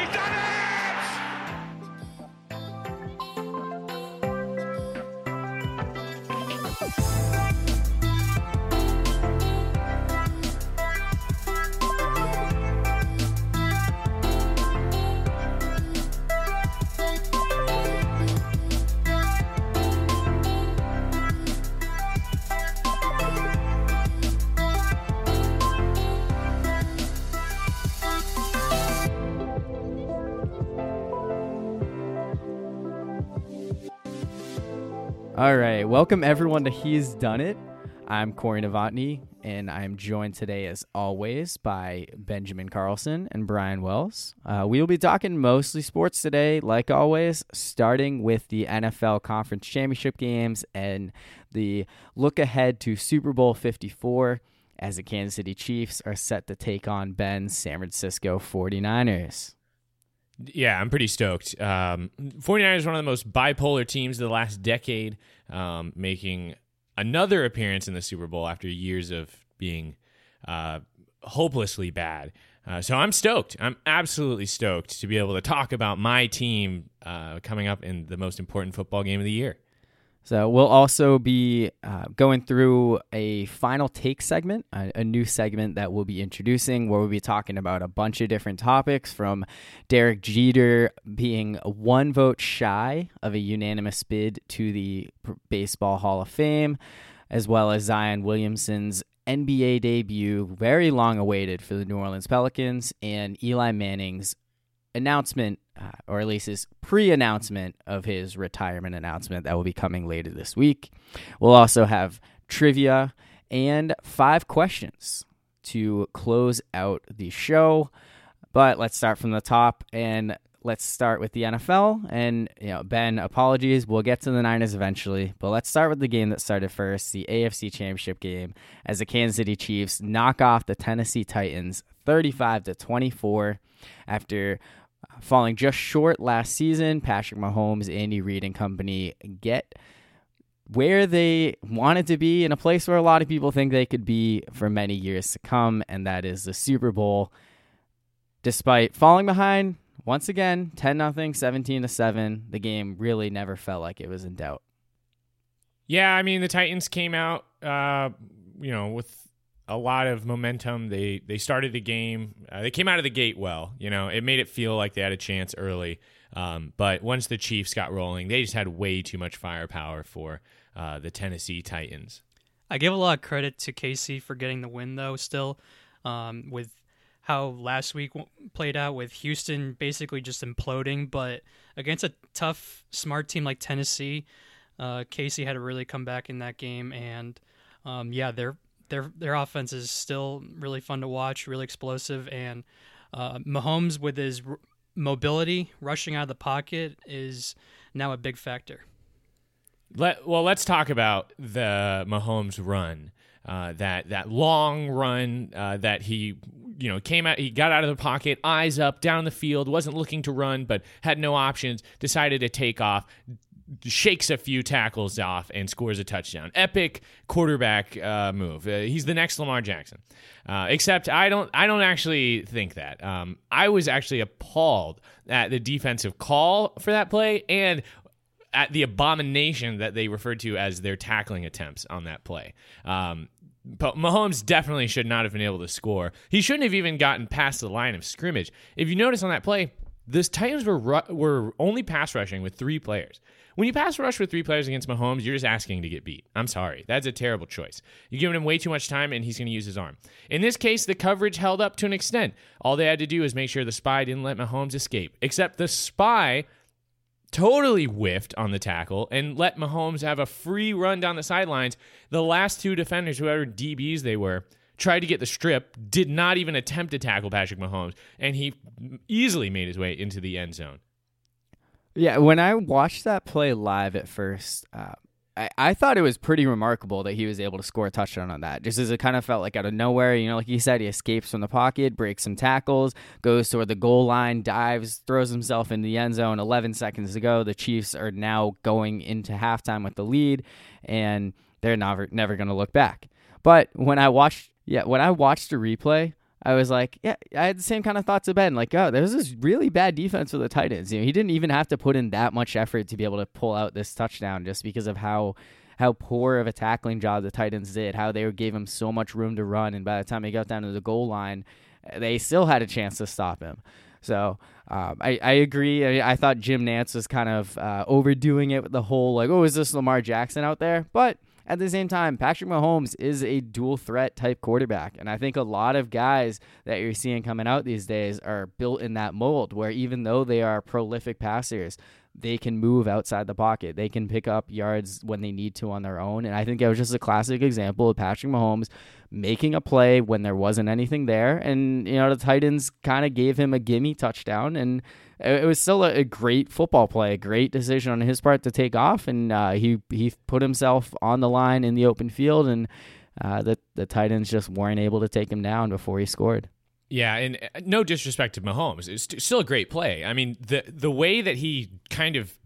He's done All right, welcome everyone to He's Done It. I'm Corey Novotny, and I'm joined today, as always, by Benjamin Carlson and Brian Wells. Uh, we will be talking mostly sports today, like always, starting with the NFL Conference Championship games and the look ahead to Super Bowl 54 as the Kansas City Chiefs are set to take on Ben's San Francisco 49ers. Yeah, I'm pretty stoked. Um, 49ers is one of the most bipolar teams of the last decade, um, making another appearance in the Super Bowl after years of being uh, hopelessly bad. Uh, so I'm stoked. I'm absolutely stoked to be able to talk about my team uh, coming up in the most important football game of the year. So we'll also be uh, going through a final take segment, a, a, new segment that we'll be introducing, where we'll be talking about a bunch of different topics, from Derek Jeter being one vote shy of a unanimous bid to the Baseball Hall of Fame, as well as Zion Williamson's NBA debut, very long awaited for the New Orleans Pelicans, and Eli Manning's announcement, uh, or at least his pre announcement of his retirement announcement that will be coming later this week. We'll also have trivia and five questions to close out the show. But let's start from the top and let's start with the NFL. And, you know, Ben, apologies. We'll get to the Niners eventually, but let's start with the game that started first the AFC Championship game as the Kansas City Chiefs knock off the Tennessee Titans 35 to 24 after falling just short last season. Patrick Mahomes, Andy Reid, and company get where they wanted to be in a place where a lot of people think they could be for many years to come, and that is the Super Bowl. Despite falling behind, once again, 10 0, 17 to 7, the game really never felt like it was in doubt. Yeah, I mean, the Titans came out, uh, you know, with a lot of momentum. They they started the game. Uh, they came out of the gate well. You know, it made it feel like they had a chance early. Um, but once the Chiefs got rolling, they just had way too much firepower for uh, the Tennessee Titans. I give a lot of credit to KC for getting the win, though. Still, um, with how last week played out, with Houston basically just imploding, but against a tough, smart team like Tennessee, uh, KC had to really come back in that game, and um, yeah, they're their their offense is still really fun to watch, really explosive, and uh, Mahomes with his r- mobility, rushing out of the pocket, is now a big factor. Let, well, let's talk about the Mahomes run. Uh, that that long run uh, that he you know came out he got out of the pocket eyes up down the field wasn't looking to run but had no options decided to take off shakes a few tackles off and scores a touchdown. Epic quarterback uh, move. Uh, he's the next Lamar Jackson. Uh, except I don't. I don't actually think that. Um, I was actually appalled at the defensive call for that play and at the abomination that they referred to as their tackling attempts on that play. Um, but Mahomes definitely should not have been able to score. He shouldn't have even gotten past the line of scrimmage. If you notice on that play, the Titans were ru- were only pass rushing with three players. When you pass rush with three players against Mahomes, you're just asking to get beat. I'm sorry. That's a terrible choice. You're giving him way too much time, and he's going to use his arm. In this case, the coverage held up to an extent. All they had to do is make sure the spy didn't let Mahomes escape, except the spy totally whiffed on the tackle and let Mahomes have a free run down the sidelines. The last two defenders, whoever DBs they were, tried to get the strip, did not even attempt to tackle Patrick Mahomes, and he easily made his way into the end zone. Yeah, when I watched that play live at first, uh, I, I thought it was pretty remarkable that he was able to score a touchdown on that. Just as it kind of felt like out of nowhere, you know, like you said, he escapes from the pocket, breaks some tackles, goes toward the goal line, dives, throws himself in the end zone. 11 seconds to go. The Chiefs are now going into halftime with the lead, and they're never never going to look back. But when I watched, yeah, when I watched the replay, I was like, yeah, I had the same kind of thoughts of Ben. Like, oh, there was this really bad defense for the Titans. You know, he didn't even have to put in that much effort to be able to pull out this touchdown just because of how how poor of a tackling job the Titans did, how they gave him so much room to run, and by the time he got down to the goal line, they still had a chance to stop him. So um, I, I agree. I, I, thought Jim Nantz was kind of uh, overdoing it with the whole like, oh, is this Lamar Jackson out there? But at the same time, Patrick Mahomes is a dual threat type quarterback. And I think a lot of guys that you're seeing coming out these days are built in that mold where even though they are prolific passers, they can move outside the pocket. They can pick up yards when they need to on their own. And I think it was just a classic example of Patrick Mahomes making a play when there wasn't anything there. And, you know, the Titans kind of gave him a gimme touchdown. And it was still a, great football play, a great decision on his part to take off. And uh, he, he put himself on the line in the open field. And uh, the, the Titans just weren't able to take him down before he scored. Yeah, and uh, no disrespect to Mahomes, it's still a great play. I mean, the the way that he kind of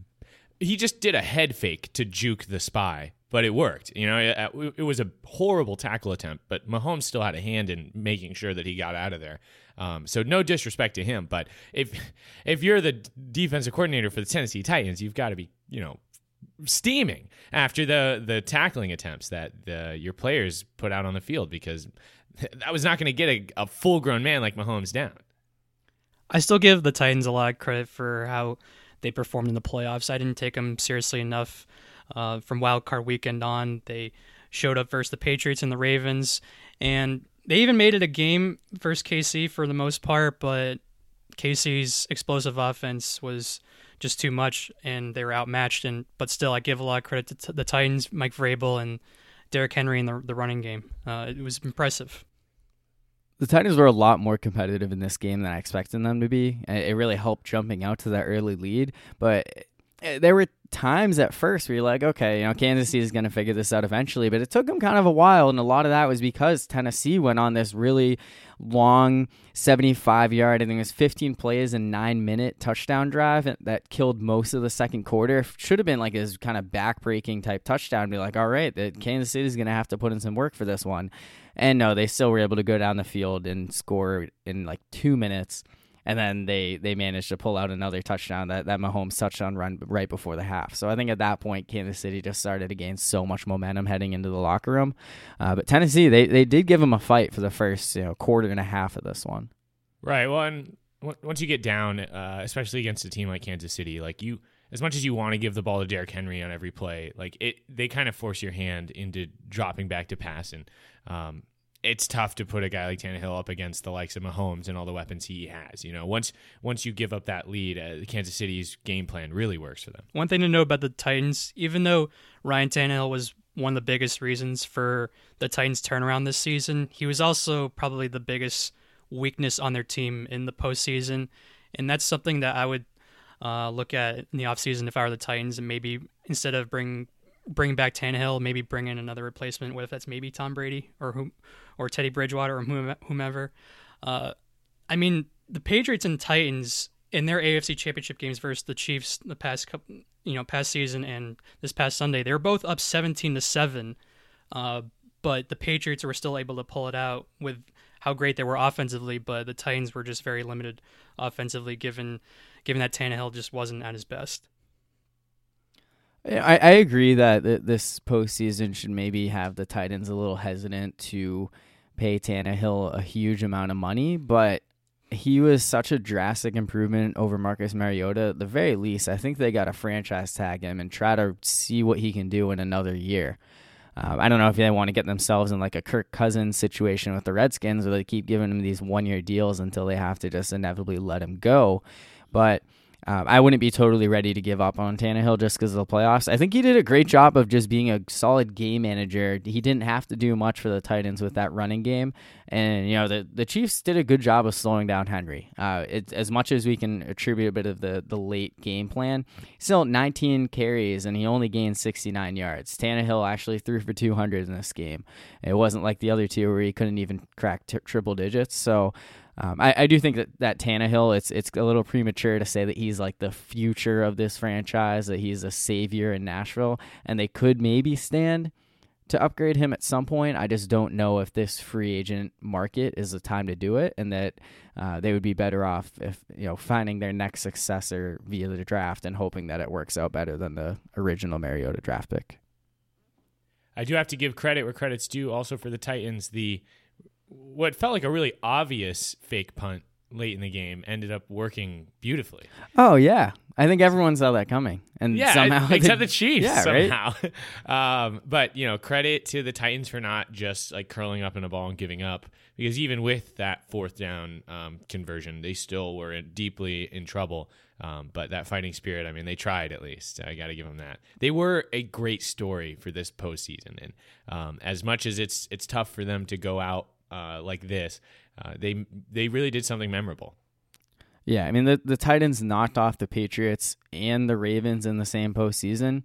he just did a head fake to juke the spy, but it worked. You know, it, it was a horrible tackle attempt, but Mahomes still had a hand in making sure that he got out of there. Um, so no disrespect to him, but if if you're the defensive coordinator for the Tennessee Titans, you've got to be you know steaming after the the tackling attempts that the, your players put out on the field because that was not going to get a, a full grown man like Mahomes down. I still give the Titans a lot of credit for how they performed in the playoffs. I didn't take them seriously enough uh, from wild card weekend on. They showed up versus the Patriots and the Ravens, and they even made it a game versus KC for the most part. But KC's explosive offense was just too much, and they were outmatched. And but still, I give a lot of credit to t- the Titans, Mike Vrabel, and Derrick Henry in the the running game. Uh, it was impressive. The Titans were a lot more competitive in this game than I expected them to be. It really helped jumping out to that early lead, but Eh, there were times at first where you're like, okay, you know, Kansas City is going to figure this out eventually, but it took them kind of a while, and a lot of that was because Tennessee went on this really long 75 yard, I think it was 15 plays and nine minute touchdown drive that killed most of the second quarter. Should have been like his kind of backbreaking type touchdown. Be like, all right, Kansas City is going to have to put in some work for this one. And no, they still were able to go down the field and score in like two minutes and then they they managed to pull out another touchdown that that Mahomes touchdown run right before the half. So I think at that point Kansas City just started to gain so much momentum heading into the locker room. Uh, but Tennessee they they did give them a fight for the first you know quarter and a half of this one. Right. Well, and once you get down, uh, especially against a team like Kansas City, like you as much as you want to give the ball to Derrick Henry on every play, like it, they kind of force your hand into dropping back to pass, and um, it's tough to put a guy like Tannehill up against the likes of Mahomes and all the weapons he has. You know, once once you give up that lead, uh, Kansas City's game plan really works for them. One thing to know about the Titans, even though Ryan Tannehill was one of the biggest reasons for the Titans' turnaround this season, he was also probably the biggest weakness on their team in the postseason, and that's something that I would uh, look at in the offseason if I were the Titans, and maybe instead of bring bring back Tannehill, maybe bring in another replacement. What if that's maybe Tom Brady or whom or Teddy Bridgewater or whomever? Uh, I mean, the Patriots and Titans in their AFC Championship games versus the Chiefs the past couple, you know, past season and this past Sunday, they were both up seventeen to seven. Uh, but the Patriots were still able to pull it out with how great they were offensively, but the Titans were just very limited offensively, given given that Tannehill just wasn't at his best. I, I agree that this postseason should maybe have the Titans a little hesitant to pay Tannehill a huge amount of money, but he was such a drastic improvement over Marcus Mariota. At the very least, I think they got to franchise tag him and try to see what he can do in another year. Uh, I don't know if they want to get themselves in like a Kirk Cousins situation with the Redskins, where they keep giving him these one year deals until they have to just inevitably let him go. But um, I wouldn't be totally ready to give up on Tannehill just because of the playoffs. I think he did a great job of just being a solid game manager. He didn't have to do much for the Titans with that running game, and you know the the Chiefs did a good job of slowing down Henry. Uh, it's as much as we can attribute a bit of the the late game plan. Still 19 carries and he only gained 69 yards. Tannehill actually threw for 200 in this game. It wasn't like the other two where he couldn't even crack t- triple digits. So. Um, I, I do think that that Tannehill, it's it's a little premature to say that he's like the future of this franchise, that he's a savior in Nashville, and they could maybe stand to upgrade him at some point. I just don't know if this free agent market is the time to do it, and that uh, they would be better off if you know finding their next successor via the draft and hoping that it works out better than the original Mariota draft pick. I do have to give credit where credit's due. Also for the Titans, the what felt like a really obvious fake punt late in the game ended up working beautifully. Oh yeah, I think everyone saw that coming, and yeah, somehow except they, the Chiefs yeah, somehow. um, but you know, credit to the Titans for not just like curling up in a ball and giving up, because even with that fourth down um, conversion, they still were in, deeply in trouble. Um, but that fighting spirit, I mean, they tried at least. I got to give them that. They were a great story for this postseason, and um, as much as it's it's tough for them to go out uh, like this, uh, they they really did something memorable. Yeah, I mean the the Titans knocked off the Patriots and the Ravens in the same postseason.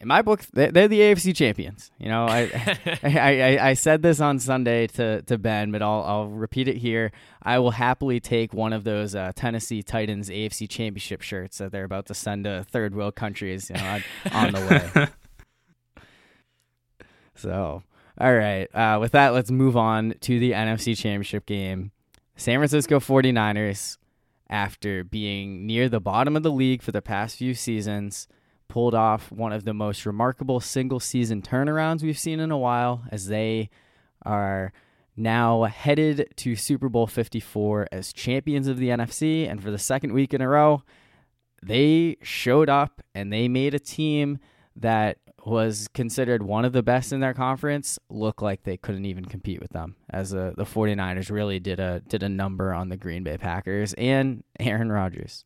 In my book, they're, they're the AFC champions. You know, I, I, I I said this on Sunday to, to Ben, but I'll I'll repeat it here. I will happily take one of those uh, Tennessee Titans AFC championship shirts that they're about to send to third world countries, you know, on, on the way. so, all right. Uh, with that, let's move on to the NFC championship game. San Francisco 49ers after being near the bottom of the league for the past few seasons, pulled off one of the most remarkable single season turnarounds we've seen in a while as they are now headed to Super Bowl 54 as champions of the NFC. And for the second week in a row, they showed up and they made a team that was considered one of the best in their conference look like they couldn't even compete with them as a, the 49ers really did a did a number on the Green Bay Packers and Aaron Rodgers.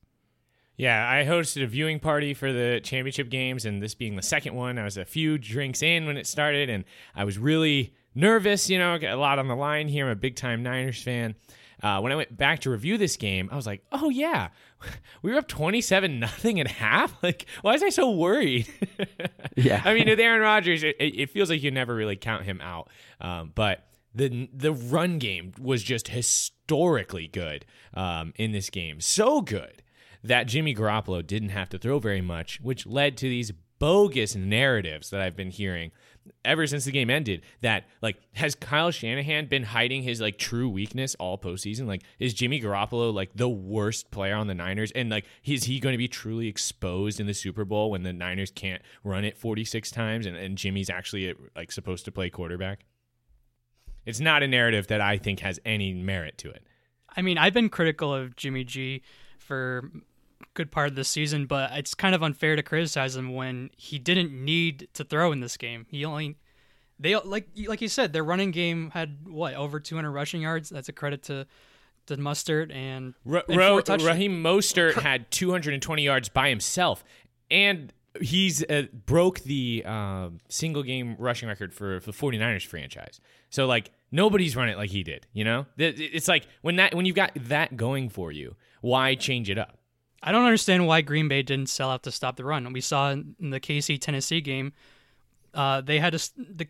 Yeah, I hosted a viewing party for the championship games, and this being the second one, I was a few drinks in when it started, and I was really nervous. You know, got a lot on the line here. I'm a big time Niners fan. Uh, when I went back to review this game, I was like, "Oh yeah, we were up twenty-seven nothing at half. Like, why was I so worried?" yeah, I mean, with Aaron Rodgers, it, it, feels like you never really count him out. Um, but the the run game was just historically good um, in this game, so good that Jimmy Garoppolo didn't have to throw very much, which led to these bogus narratives that I've been hearing ever since the game ended that like has Kyle Shanahan been hiding his like true weakness all postseason? Like is Jimmy Garoppolo like the worst player on the Niners? And like is he going to be truly exposed in the Super Bowl when the Niners can't run it 46 times and, and Jimmy's actually like supposed to play quarterback? It's not a narrative that I think has any merit to it. I mean, I've been critical of Jimmy G for good part of the season, but it's kind of unfair to criticize him when he didn't need to throw in this game. He only they like like you said, their running game had what over 200 rushing yards. That's a credit to to Mostert and, Ra- and Ra- Raheem Mostert had 220 yards by himself, and he's uh, broke the uh, single game rushing record for, for the 49ers franchise. So like nobody's run it like he did. You know, it's like when that when you've got that going for you, why change it up? I don't understand why Green Bay didn't sell out to stop the run. We saw in the KC Tennessee game, uh, they had to the,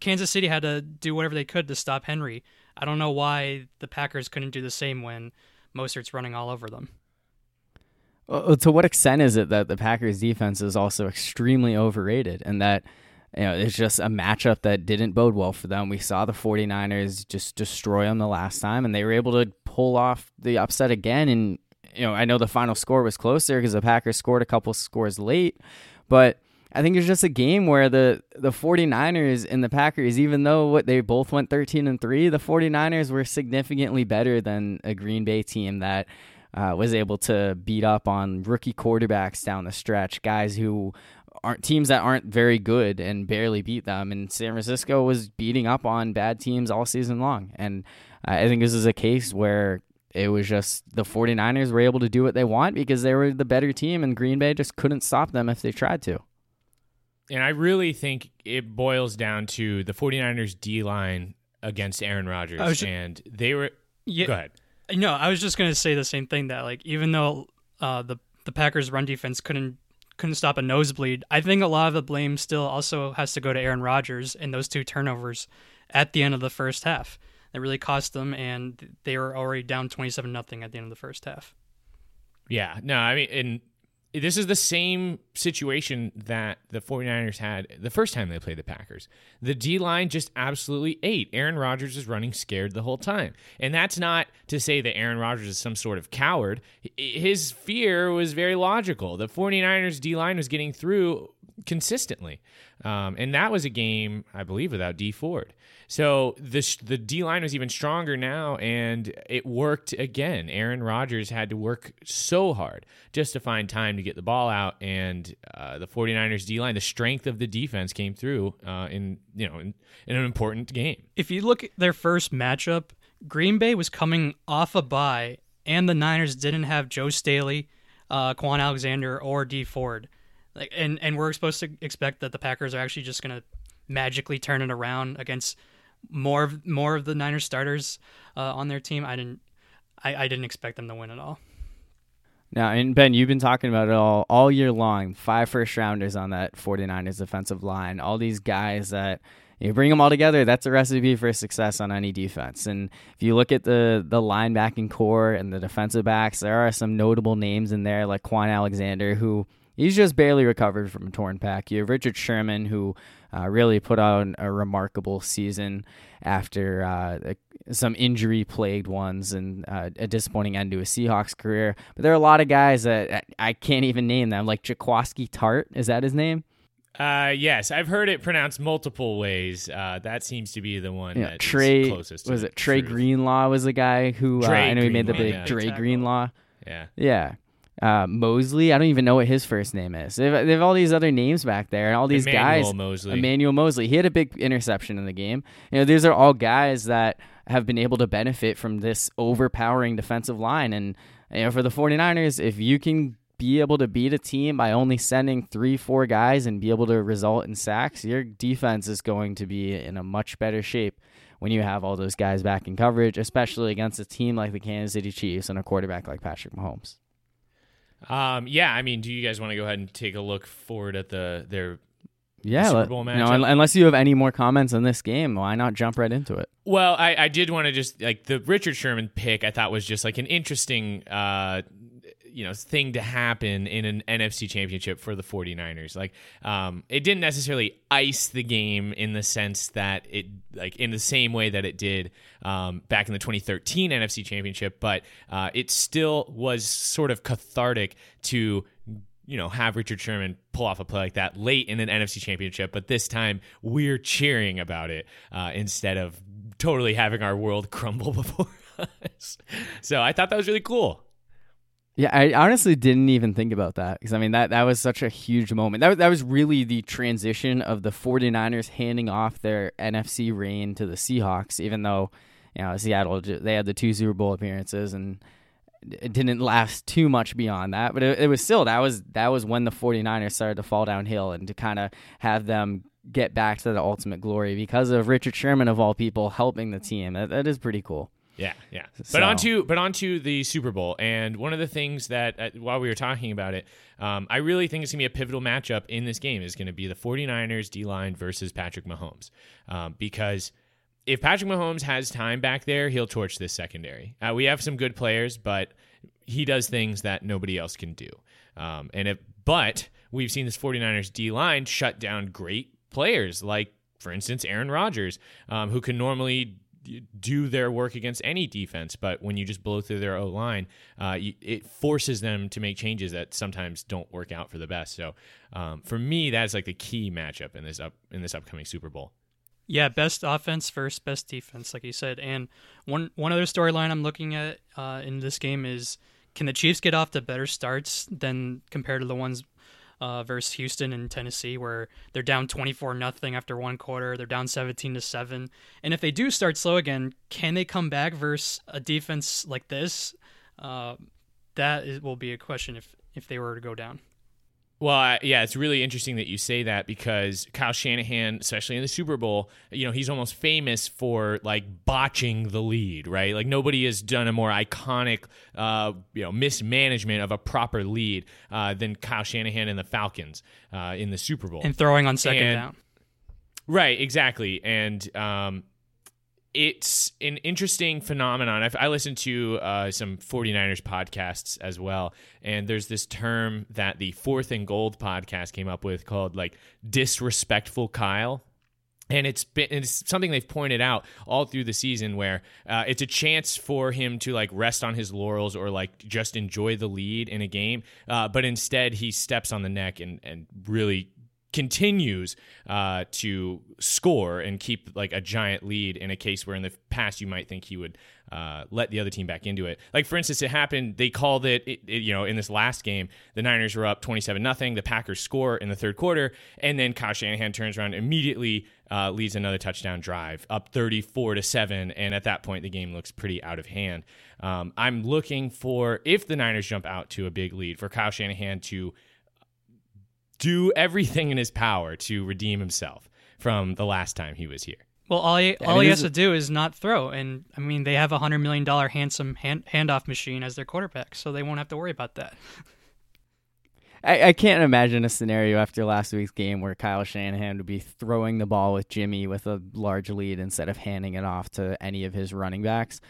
Kansas City had to do whatever they could to stop Henry. I don't know why the Packers couldn't do the same when Mostert's running all over them. Well, to what extent is it that the Packers defense is also extremely overrated and that you know, it's just a matchup that didn't bode well for them. We saw the 49ers just destroy them the last time and they were able to pull off the upset again and you know, I know the final score was closer because the Packers scored a couple scores late, but I think it's just a game where the the 49ers and the Packers, even though what they both went 13 and 3, the 49ers were significantly better than a Green Bay team that uh, was able to beat up on rookie quarterbacks down the stretch, guys who aren't teams that aren't very good and barely beat them. And San Francisco was beating up on bad teams all season long. And I think this is a case where it was just the 49ers were able to do what they want because they were the better team and Green Bay just couldn't stop them if they tried to. And I really think it boils down to the 49ers D line against Aaron Rodgers just, and they were yeah, Go ahead. No, I was just going to say the same thing that like even though uh, the the Packers run defense couldn't couldn't stop a nosebleed, I think a lot of the blame still also has to go to Aaron Rodgers and those two turnovers at the end of the first half that really cost them, and they were already down twenty-seven nothing at the end of the first half. Yeah, no, I mean, and this is the same situation that the 49ers had the first time they played the Packers. The D line just absolutely ate. Aaron Rodgers is running scared the whole time. And that's not to say that Aaron Rodgers is some sort of coward. His fear was very logical. The 49ers D line was getting through consistently. Um, and that was a game, I believe, without Dee Ford. So the the D line was even stronger now, and it worked again. Aaron Rodgers had to work so hard just to find time to get the ball out, and uh, the 49ers D line, the strength of the defense came through uh, in you know in, in an important game. If you look at their first matchup, Green Bay was coming off a bye, and the Niners didn't have Joe Staley, uh, Kwon Alexander, or Dee Ford. Like, and and we're supposed to expect that the Packers are actually just going to magically turn it around against more of more of the Niners starters uh, on their team. I didn't I, I didn't expect them to win at all. Now, and Ben, you've been talking about it all all year long. Five first rounders on that 49ers defensive line. All these guys that you bring them all together, that's a recipe for success on any defense. And if you look at the the linebacking core and the defensive backs, there are some notable names in there like Kwon Alexander who He's just barely recovered from a torn pec. You have Richard Sherman, who uh, really put on a remarkable season after uh, some injury plagued ones and uh, a disappointing end to his Seahawks career. But there are a lot of guys that I can't even name them, like Jaquiski Tartt. Is that his name? Uh, yes, I've heard it pronounced multiple ways. Uh, that seems to be the one yeah, that Trey, closest. was it Trey truth. Greenlaw was the guy who uh, I know he made the Greenlaw, big yeah. Dre Tackle. Greenlaw. Yeah. Yeah. Uh, Moseley, I don't even know what his first name is. They have, they have all these other names back there, and all these Emmanuel guys. Moseley. Emmanuel Moseley. He had a big interception in the game. You know, these are all guys that have been able to benefit from this overpowering defensive line. And you know, for the 49ers, if you can be able to beat a team by only sending three, four guys and be able to result in sacks, your defense is going to be in a much better shape when you have all those guys back in coverage, especially against a team like the Kansas City Chiefs and a quarterback like Patrick Mahomes. Um, yeah, I mean, do you guys want to go ahead and take a look forward at the their Yeah, Super Bowl no, un- unless you have any more comments on this game, why not jump right into it? Well, I, I did want to just like the Richard Sherman pick. I thought was just like an interesting, uh, you know, thing to happen in an NFC Championship for the 49ers. Like, um, it didn't necessarily ice the game in the sense that it like in the same way that it did um, back in the 2013 NFC Championship, but uh, it still was sort of cathartic to you know, have Richard Sherman pull off a play like that late in an NFC championship, but this time we're cheering about it uh, instead of totally having our world crumble before us. So I thought that was really cool. Yeah, I honestly didn't even think about that because I mean that that was such a huge moment. That was- that was really the transition of the 49ers handing off their NFC reign to the Seahawks even though you know Seattle they had the two Super Bowl appearances and it didn't last too much beyond that, but it, it was still that was that was when the 49ers started to fall downhill and to kind of have them get back to the ultimate glory because of Richard Sherman of all people helping the team. That, that is pretty cool. Yeah, yeah. But So- onto but onto the Super Bowl, and one of the things that uh, while we were talking about it, um, I really think it's gonna be a pivotal matchup in this game. Is going to be the 49ers D line versus Patrick Mahomes, um, because if Patrick Mahomes has time back there, he'll torch this secondary. Uh, we have some good players, but he does things that nobody else can do. Um, and if but we've seen this 49ers D line shut down great players like for instance Aaron Rodgers, um, who can normally do their work against any defense, but when you just blow through their O line, uh, it forces them to make changes that sometimes don't work out for the best. So, um, for me, that's like the key matchup in this up in this upcoming Super Bowl. Yeah, best offense versus best defense, like you said. And one one other storyline I'm looking at uh, in this game is can the Chiefs get off to better starts than compared to the ones uh, versus Houston and Tennessee, where they're down 24 nothing after one quarter, they're down 17 to seven. And if they do start slow again, can they come back versus a defense like this? Uh, that is, will be a question if if they were to go down. Well, I, yeah, it's really interesting that you say that because Kyle Shanahan, especially in the Super Bowl, you know, he's almost famous for like botching the lead, right? Like nobody has done a more iconic, uh, you know, mismanagement of a proper lead uh, than Kyle Shanahan and the Falcons uh, in the Super Bowl. And throwing on second And- down. Right, exactly. And um it's an interesting phenomenon. I've, I listen to uh, some 49ers podcasts as well, and there's this term that the Fourth and Gold podcast came up with called like disrespectful Kyle. And it's been it's something they've pointed out all through the season where uh, it's a chance for him to like rest on his laurels or like just enjoy the lead in a game, uh, but instead he steps on the neck and and really continues uh, to score and keep like a giant lead in a case where in the past you might think he would uh, let the other team back into it. Like for instance, it happened. They called it, it, it you know, in this last game, the Niners were up twenty-seven nothing. The Packers score in the third quarter, and then Kyle Shanahan turns around immediately. Uh, leads another touchdown drive up 34 to 7 and at that point the game looks pretty out of hand um, i'm looking for if the niners jump out to a big lead for kyle shanahan to do everything in his power to redeem himself from the last time he was here. Well, all he, all he has to do is not throw, and I mean they have a hundred million dollar handsome hand, handoff machine as their quarterback, so they won't have to worry about that. I, I can't imagine a scenario after last week's game where Kyle Shanahan would be throwing the ball with Jimmy with a large lead instead of handing it off to any of his running backs.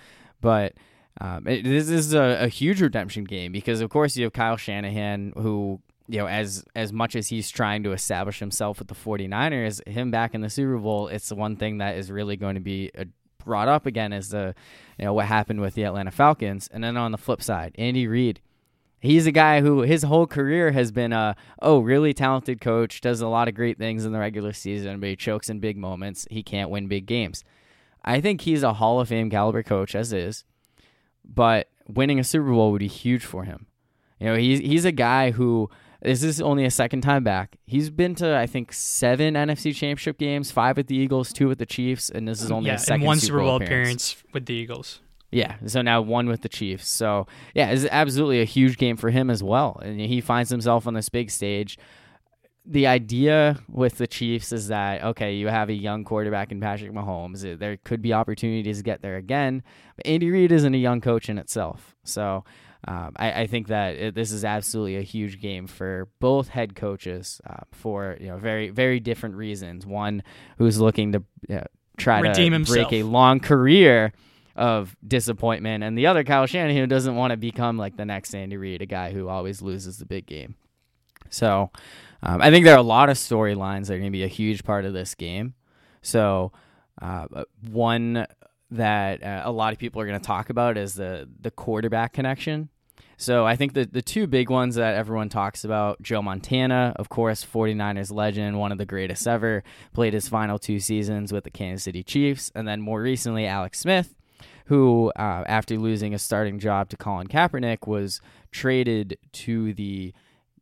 But um, it, this is a, a huge redemption game because, of course, you have Kyle Shanahan who you know, as as much as he's trying to establish himself with the 49ers, him back in the Super Bowl, it's the one thing that is really going to be uh, brought up again is the, you know, what happened with the Atlanta Falcons. And then on the flip side, Andy Reid, he's a guy who his whole career has been a oh really talented coach, does a lot of great things in the regular season, but he chokes in big moments. He can't win big games. I think he's a Hall of Fame caliber coach as is, but winning a Super Bowl would be huge for him. You know, he's he's a guy who this is only a second time back. He's been to I think seven NFC Championship games, five with the Eagles, two with the Chiefs, and this is um, only yeah, a second and one Super Bowl appearance. appearance with the Eagles. Yeah, so now one with the Chiefs. So yeah, it's absolutely a huge game for him as well, and he finds himself on this big stage. The idea with the Chiefs is that okay, you have a young quarterback in Patrick Mahomes. There could be opportunities to get there again, but Andy Reid isn't a young coach in itself. So um, I, I, think that it, this is absolutely a huge game for both head coaches uh, for you know very very different reasons. One who's looking to you know, try Redeem to himself. break a long career of disappointment, and the other Kyle Shanahan who doesn't want to become like the next Andy Reid, a guy who always loses the big game. So um, I think there are a lot of storylines that are going to be a huge part of this game. So uh, one that uh, a lot of people are going to talk about is the the quarterback connection. So I think the the two big ones that everyone talks about, Joe Montana, of course, 49ers legend, one of the greatest ever, played his final two seasons with the Kansas City Chiefs, and then more recently Alex Smith, who uh, after losing a starting job to Colin Kaepernick was traded to the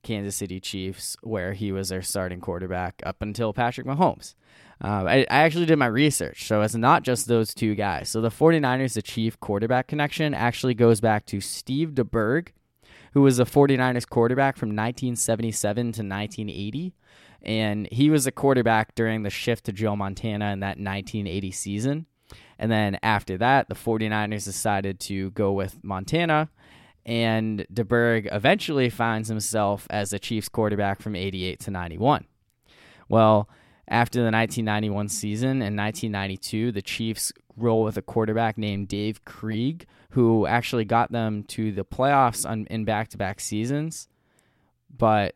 Kansas City Chiefs, where he was their starting quarterback up until Patrick Mahomes. Uh, I, I, actually did my research, so it's not just those two guys. So the 49ers, the chief quarterback connection actually goes back to Steve DeBerg, who was a 49ers quarterback from 1977 to 1980. And he was a quarterback during the shift to Joe Montana in that 1980 season. And then after that, the 49ers decided to go with Montana. And DeBerg eventually finds himself as the Chiefs quarterback from 88 to 91. Well, after the 1991 season in 1992, the Chiefs roll with a quarterback named Dave Krieg, who actually got them to the playoffs on, in back-to-back seasons. But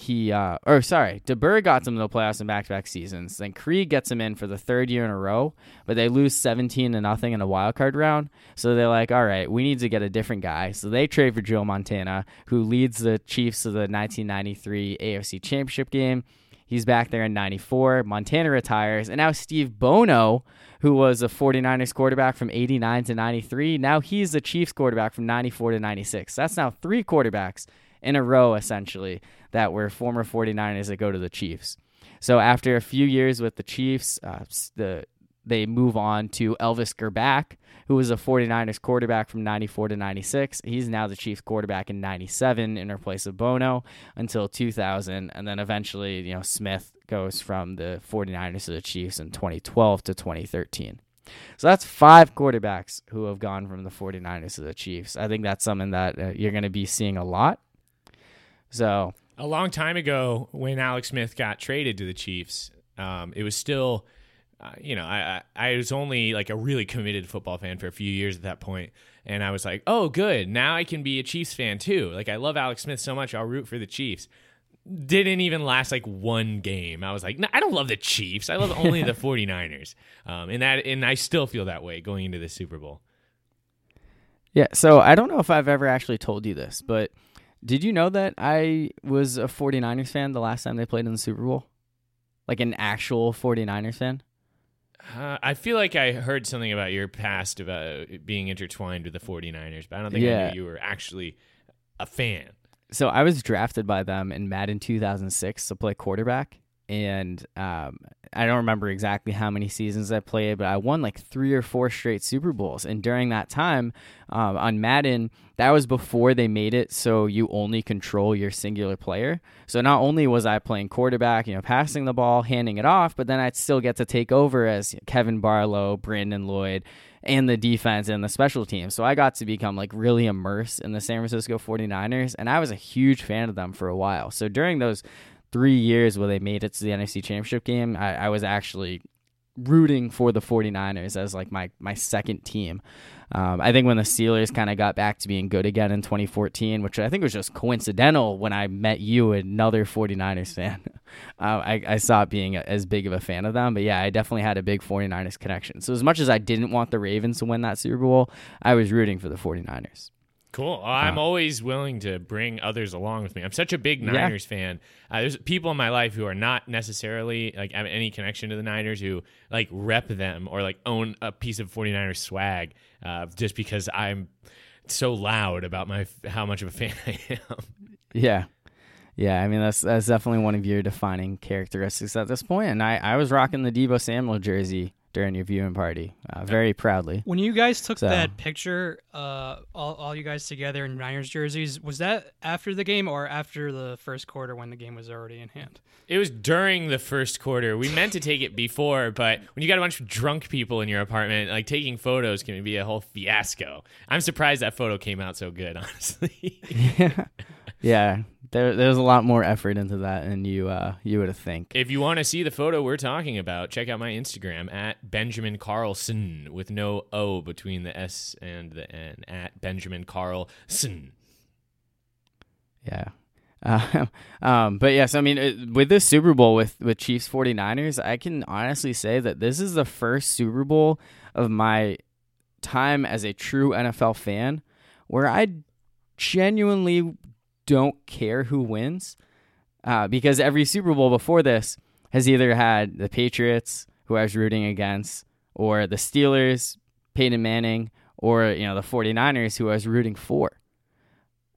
he, uh, or sorry, DeBerg got them to the playoffs in back-to-back seasons. Then Krieg gets them in for the third year in a row, but they lose 17 to nothing in a wild card round. So they're like, all right, we need to get a different guy. So they trade for Joe Montana, who leads the Chiefs to the 1993 AFC Championship game He's back there in 94. Montana retires. And now Steve Bono, who was a 49ers quarterback from 89 to 93, now he's the Chiefs quarterback from 94 to 96. That's now three quarterbacks in a row, essentially, that were former 49ers that go to the Chiefs. So after a few years with the Chiefs, uh, the they move on to Elvis Grbac, who was a 49ers quarterback from 94 to 96. He's now the Chiefs quarterback in 97 in place of Bono until 2000. And then eventually, you know, Smith goes from the 49ers to the Chiefs in 2012 to 2013. So that's five quarterbacks who have gone from the 49ers to the Chiefs. I think that's something that uh, you're going to be seeing a lot. So, a long time ago, when Alex Smith got traded to the Chiefs, um, it was still uh, you know, I, I I was only like a really committed football fan for a few years at that point, and I was like, oh, good, now I can be a Chiefs fan too. Like I love Alex Smith so much, I'll root for the Chiefs. Didn't even last like one game. I was like, no, I don't love the Chiefs. I love only the 49ers. Um, and that, and I still feel that way going into the Super Bowl. Yeah, so I don't know if I've ever actually told you this, but did you know that I was a 49ers fan the last time they played in the Super Bowl? Like an actual 49ers fan? Uh, I feel like I heard something about your past about being intertwined with the 49ers, but I don't think I knew you were actually a fan. So I was drafted by them in Madden 2006 to play quarterback, and um, I don't remember exactly how many seasons I played, but I won like three or four straight Super Bowls. And during that time um, on Madden, that was before they made it so you only control your singular player. So not only was I playing quarterback, you know, passing the ball, handing it off, but then I'd still get to take over as Kevin Barlow, Brandon Lloyd, and the defense and the special teams. So I got to become like really immersed in the San Francisco 49ers, and I was a huge fan of them for a while. So during those three years where they made it to the NFC Championship game, I, I was actually rooting for the 49ers as like my my second team. Um, I think when the Steelers kind of got back to being good again in 2014, which I think was just coincidental when I met you, another 49ers fan, uh, I, I saw it being as big of a fan of them. But yeah, I definitely had a big 49ers connection. So as much as I didn't want the Ravens to win that Super Bowl, I was rooting for the 49ers. Cool. I'm Uh, always willing to bring others along with me. I'm such a big Yeah. Niners fan. Uh, there's people in my life who are not necessarily like have any connection to the Niners who like rep them or like own a piece of 49ers swag uh, just because I'm so loud about my how much of a fan I am. Yeah. Yeah, I mean that's that's definitely one of your defining characteristics at this point. And I, I was rocking the Deebo Samuel jersey during your viewing party, uh, very proudly. When you guys took So- that picture, uh, all, all you guys together in Niners jerseys, was that after the game or after the first quarter when the game was already in hand? It was during the first quarter. We meant to take it before, but when you got a bunch of drunk people in your apartment, like taking photos can be a whole fiasco. I'm surprised that photo came out so good, honestly. yeah, yeah. There, there's a lot more effort into that than you uh, you would think. if you want to see the photo we're talking about, check out my Instagram at Benjamin Carlson with no O between the S and the N at Benjamin Carlson. Yeah. Uh, um, but yes, I mean, it, with this Super Bowl with, with Chiefs 49ers, I can honestly say that this is the first Super Bowl of my time as a true NFL fan where I genuinely don't care who wins. Uh, because every Super Bowl before this has either had the Patriots, who I was rooting against, or the Steelers, Peyton Manning, or you know the 49ers, who I was rooting for.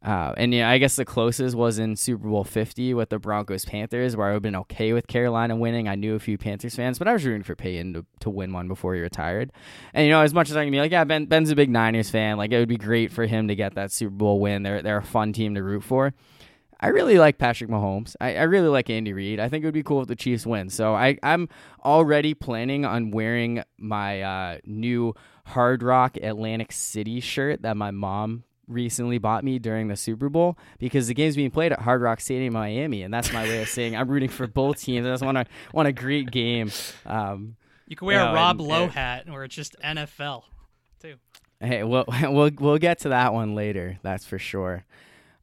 Uh, and yeah, I guess the closest was in Super Bowl 50 with the Broncos Panthers, where I would have been okay with Carolina winning. I knew a few Panthers fans, but I was rooting for Peyton to, to win one before he retired. And you know, as much as I can be like, yeah, Ben Ben's a big Niners fan, like it would be great for him to get that Super Bowl win. They're they're a fun team to root for. I really like Patrick Mahomes. I, I really like Andy Reid. I think it would be cool if the Chiefs win. So I, I'm already planning on wearing my uh, new Hard Rock Atlantic City shirt that my mom recently bought me during the Super Bowl because the game's being played at Hard Rock Stadium, Miami, and that's my way of saying I'm rooting for both teams. I just want to want a great game. Um, You can wear Yeah, a Rob and- Lowe and- hat where it's just NFL, too. Hey, we'll we'll we'll get to that one later. That's for sure.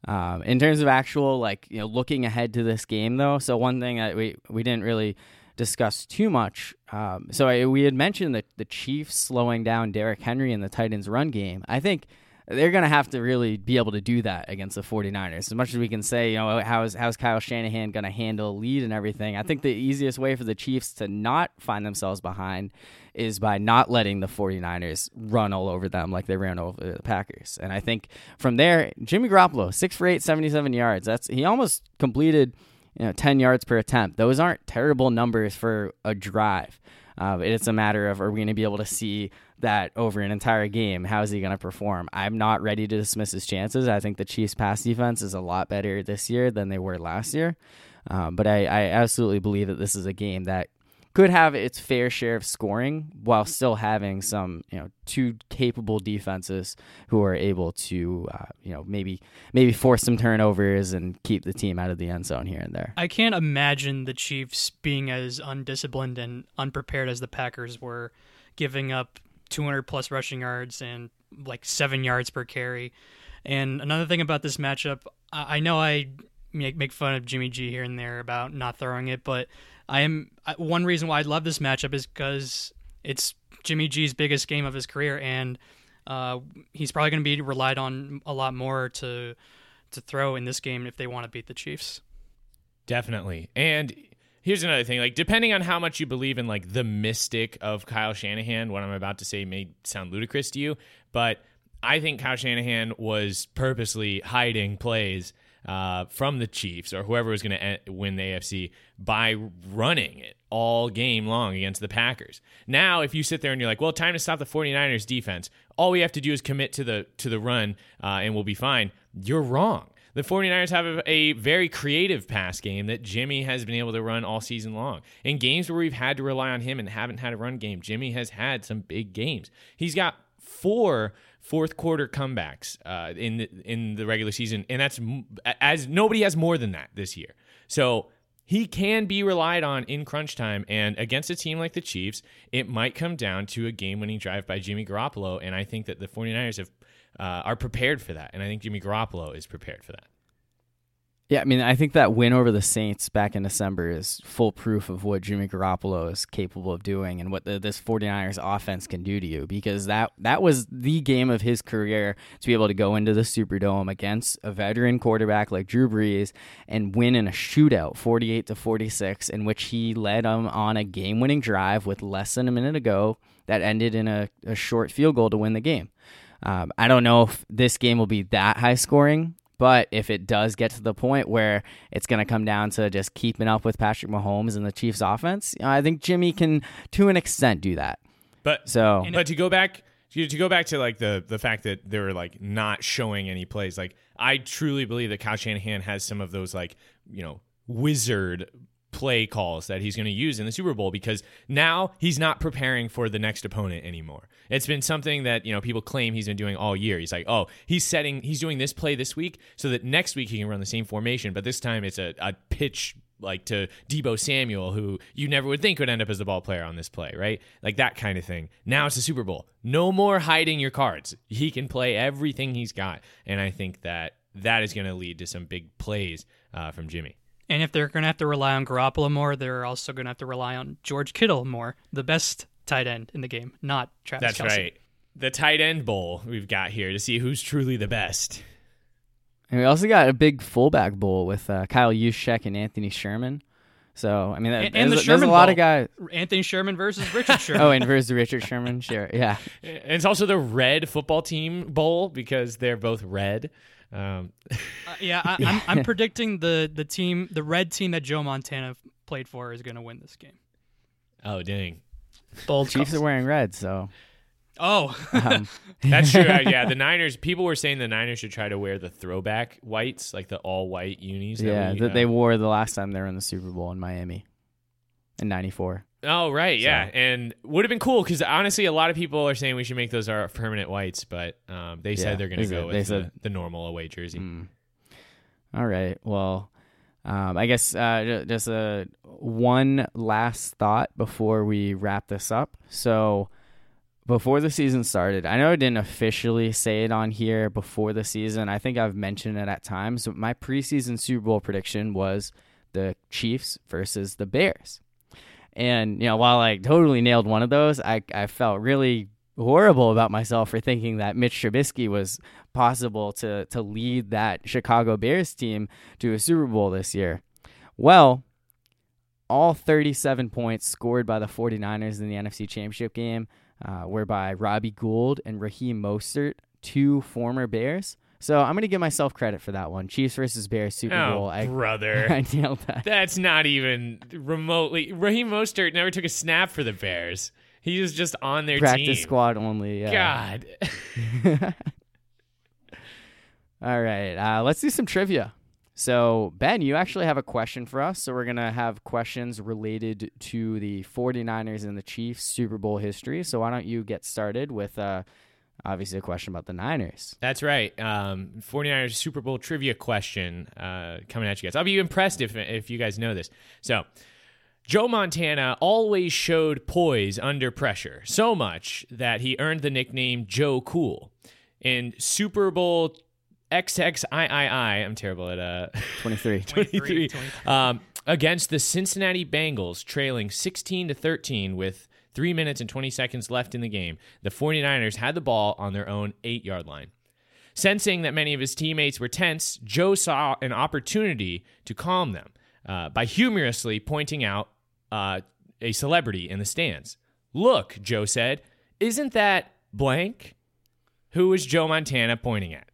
Um, in terms of actual like you know looking ahead to this game though, so one thing that we we didn't really discuss too much. Um, so I, we had mentioned that the Chiefs slowing down Derrick Henry in the Titans' run game. I think they're going to have to really be able to do that against the 49ers. As much as we can say, you know, how's how's Kyle Shanahan going to handle lead and everything, I think the easiest way for the Chiefs to not find themselves behind is by not letting the 49ers run all over them like they ran over the Packers. And I think from there, Jimmy Garoppolo, 6 for 8, 77 yards. That's he almost completed, you know, 10 yards per attempt. Those aren't terrible numbers for a drive. Uh, it's a matter of are we going to be able to see that over an entire game? How is he going to perform? I'm not ready to dismiss his chances. I think the Chiefs' pass defense is a lot better this year than they were last year. Um, but I, I absolutely believe that this is a game that could have its fair share of scoring while still having some, you know, two capable defenses who are able to, uh, you know, maybe maybe force some turnovers and keep the team out of the end zone here and there. I can't imagine the Chiefs being as undisciplined and unprepared as the Packers were, giving up 200 plus rushing yards and like seven yards per carry. And another thing about this matchup, I know I make fun of Jimmy G here and there about not throwing it, but I am one reason why I love this matchup is because it's Jimmy G's biggest game of his career, and uh, he's probably going to be relied on a lot more to to throw in this game if they want to beat the Chiefs. Definitely, and here's another thing like depending on how much you believe in like the mystic of Kyle Shanahan what I'm about to say may sound ludicrous to you but I think Kyle Shanahan was purposely hiding plays uh, from the Chiefs or whoever was going to win the AFC by running it all game long against the Packers. Now, if you sit there and you're like, well, time to stop the 49ers defense, all we have to do is commit to the to the run uh, and we'll be fine. You're wrong. The 49ers have a, a, very creative pass game that Jimmy has been able to run all season long. In games where we've had to rely on him and haven't had a run game, Jimmy has had some big games. He's got four fourth quarter comebacks uh, in the, in the regular season, and that's as nobody has more than that this year. So he can be relied on in crunch time, and against a team like the Chiefs, it might come down to a game-winning drive by Jimmy Garoppolo, and I think that the 49ers have uh, are prepared for that, and I think Jimmy Garoppolo is prepared for that. Yeah, I mean, I think that win over the Saints back in December is full proof of what Jimmy Garoppolo is capable of doing and what the, this 49ers offense can do to you because that that was the game of his career to be able to go into the Superdome against a veteran quarterback like Drew Brees and win in a shootout 48 to 46 in which he led them on a game-winning drive with less than a minute to go that ended in a, a short field goal to win the game. Um, I don't know if this game will be that high scoring. But if it does get to the point where it's going to come down to just keeping up with Patrick Mahomes and the Chiefs' offense, I think Jimmy can, to an extent, do that. But so, but to go back to go back to like the the fact that they were like not showing any plays, like I truly believe that Kyle Shanahan has some of those like you know wizard play calls that he's going to use in the Super Bowl because now he's not preparing for the next opponent anymore. It's been something that, you know, people claim he's been doing all year. He's like, "Oh, he's setting he's doing this play this week so that next week he can run the same formation, but this time it's a, a pitch like to Deebo Samuel, who you never would think would end up as the ball player on this play, right? Like that kind of thing. Now it's the Super Bowl. No more hiding your cards. He can play everything he's got, and I think that that is going to lead to some big plays uh, from Jimmy. And if they're going to have to rely on Garoppolo more, they're also going to have to rely on George Kittle more, the best tight end in the game, not Travis. That's Kelce. right. The tight end bowl we've got here to see who's truly the best. And we also got a big fullback bowl with uh, Kyle Juszczyk and Anthony Sherman. So I mean, and, and there's, the there's a lot bowl. of guys. Anthony Sherman versus Richard Sherman. oh, and versus Richard Sherman, sure, yeah. And it's also the red football team bowl because they're both red. Um. uh, yeah, I, am I'm, I'm predicting the the team, the red team that Joe Montana played for, is going to win this game. Oh dang! Bold Chiefs are wearing red, so. Oh, um, that's true. Uh, yeah, the Niners. People were saying the Niners should try to wear the throwback whites, like the all white unis. Yeah, that, we, that uh, they wore the last time they were in the Super Bowl in Miami in '94. Oh right, yeah, so. and would have been cool because honestly, a lot of people are saying we should make those our permanent whites, but um, they said yeah, they're going to go with the, said, the, normal away jersey. Mm. All right, well, um, I guess uh, just a one last thought before we wrap this up. So before the season started, I know I didn't officially say it on here before the season. I think I've mentioned it at times. But my preseason Super Bowl prediction was the Chiefs versus the Bears. And you know, while I totally nailed one of those, I I felt really horrible about myself for thinking that Mitch Trubisky was possible to to lead that Chicago Bears team to a Super Bowl this year. Well, all 37 points scored by the 49ers in the NFC Championship game uh, were by Robbie Gould and Raheem Mostert, two former Bears. So I'm going to give myself credit for that one. Chiefs versus Bears Super oh, Bowl. I, brother. I nailed that. That's not even remotely. Raheem Mostert never took a snap for the Bears. He was just on their Practice team. squad only. Yeah. God. All right. Uh, let's do some trivia. So, Ben, you actually have a question for us. So, we're going to have questions related to the 49ers and the Chiefs Super Bowl history. So, why don't you get started with uh, obviously a question about the Niners? That's right. Um, 49ers Super Bowl trivia question uh, coming at you guys. I'll be impressed if, if you guys know this. So, Joe Montana always showed poise under pressure, so much that he earned the nickname Joe Cool. In Super Bowl XXIII, I'm terrible at uh, 23. 23, um, against the Cincinnati Bengals, trailing 16 to 13 with three minutes and 20 seconds left in the game. The 49ers had the ball on their own eight yard line. Sensing that many of his teammates were tense, Joe saw an opportunity to calm them uh, by humorously pointing out uh, a celebrity in the stands. Look, Joe said, isn't that blank? Who was Joe Montana pointing at?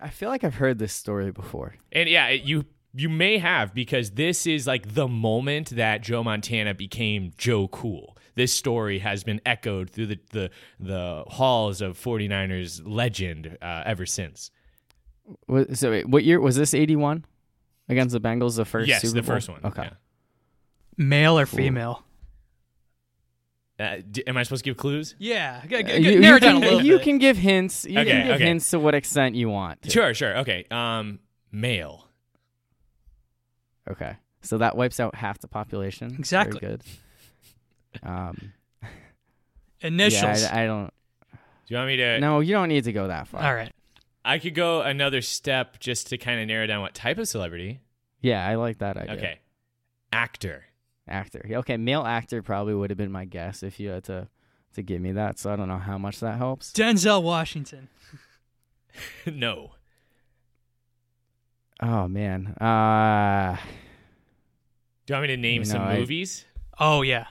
I feel like I've heard this story before. And yeah, you you may have because this is like the moment that Joe Montana became Joe Cool. This story has been echoed through the the, the halls of 49ers legend uh, ever since. So, wait, what year was this? 81 against the Bengals, the first yes, Super the Bowl? first one. Okay. yeah. Male or female? Uh, d- am I supposed to give clues? Yeah, g- g- Uh, you, narrow you down can, a little you bit. can give hints. You Okay, can give okay. hints to what extent you want. to. Sure, sure. Okay. Um, male. Okay. So that wipes out half the population. Very Exactly. good. Um, Initials. Yeah, I, I don't. Do you want me to? No, you don't need to go that far. All right. I could go another step just to kind of narrow down what type of celebrity. Yeah, I like that idea. Okay. Actor. Actor. Okay, male actor probably would have been my guess if you had to to give me that. So I don't know how much that helps. Denzel Washington. no. Oh man. Uh Do you want me to name You some know, I- movies? Oh yeah.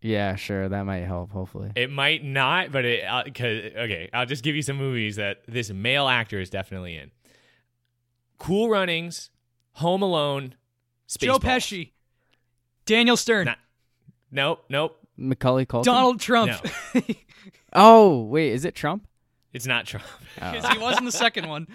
yeah, sure. That might help. Hopefully. It might not, but it. Uh, cause, okay, I'll just give you some movies that this male actor is definitely in. Cool Runnings, Home Alone, Joe Pesci. Daniel Stern. Nah. Nope, nope. Macaulay Culkin. Donald Trump. Oh wait, is it Trump? It's not Trump. Oh. Because he was in the second one.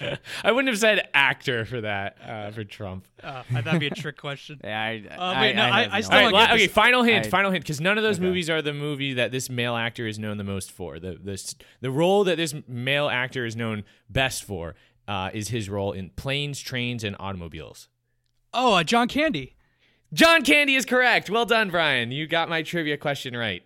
I wouldn't have said actor for that uh, for Trump. Uh, that'd be a trick question. Yeah, I, Uh, wait, no, I- have I still All don't right, la- okay. Final hint. I- final hint, because none of those Okay. movies are the movie that this male actor is known the most for. The the the role that this male actor is known best for uh, is his role in Planes, Trains, and Automobiles. Oh, uh, John Candy. John Candy is correct. Well done, Brian. You got my trivia question right.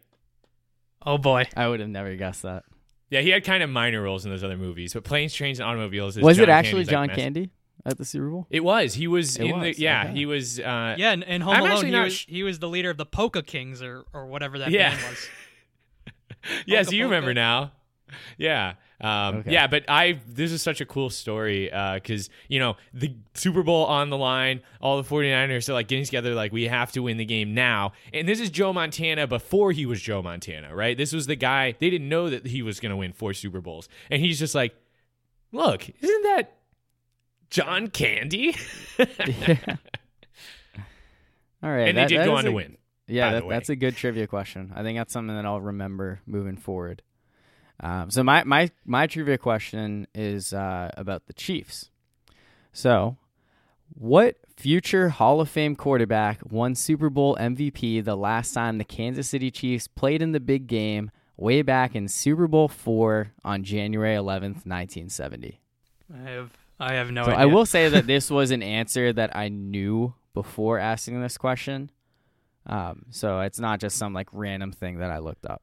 Oh boy. I would have never guessed that. Yeah, he had kind of minor roles in those other movies, but Planes, Trains, and Automobiles is Was it actually Candy's, like, John mess- Candy at the Super Bowl? It was. He was It in was, the. Yeah, okay. he was. Uh, Yeah, and, and Home I'm Alone, actually he not was, sh- he was the leader of the Polka Kings or, or whatever that Yeah. band was. yes, Polka you remember Polka. now. Yeah. Um, Okay. Yeah, but I this is such a cool story because you know the Super Bowl on the line, all the 49ers are like getting together, like we have to win the game now. And this is Joe Montana before he was Joe Montana, right? This was the guy they didn't know that he was going to win four Super Bowls, and he's just like, "Look, isn't that John Candy?" yeah. All right. and they did go on to win. Yeah, that, that's a good trivia question. I think that's something that I'll remember moving forward. Um, so my, my my trivia question is uh, about the Chiefs. So, what future Hall of Fame quarterback won Super Bowl MVP the last time the Kansas City Chiefs played in the big game way back in Super Bowl four on January eleventh, nineteen seventy? I have I have no so idea. I will say that this was an answer that I knew before asking this question. Um, so it's not just some like random thing that I looked up.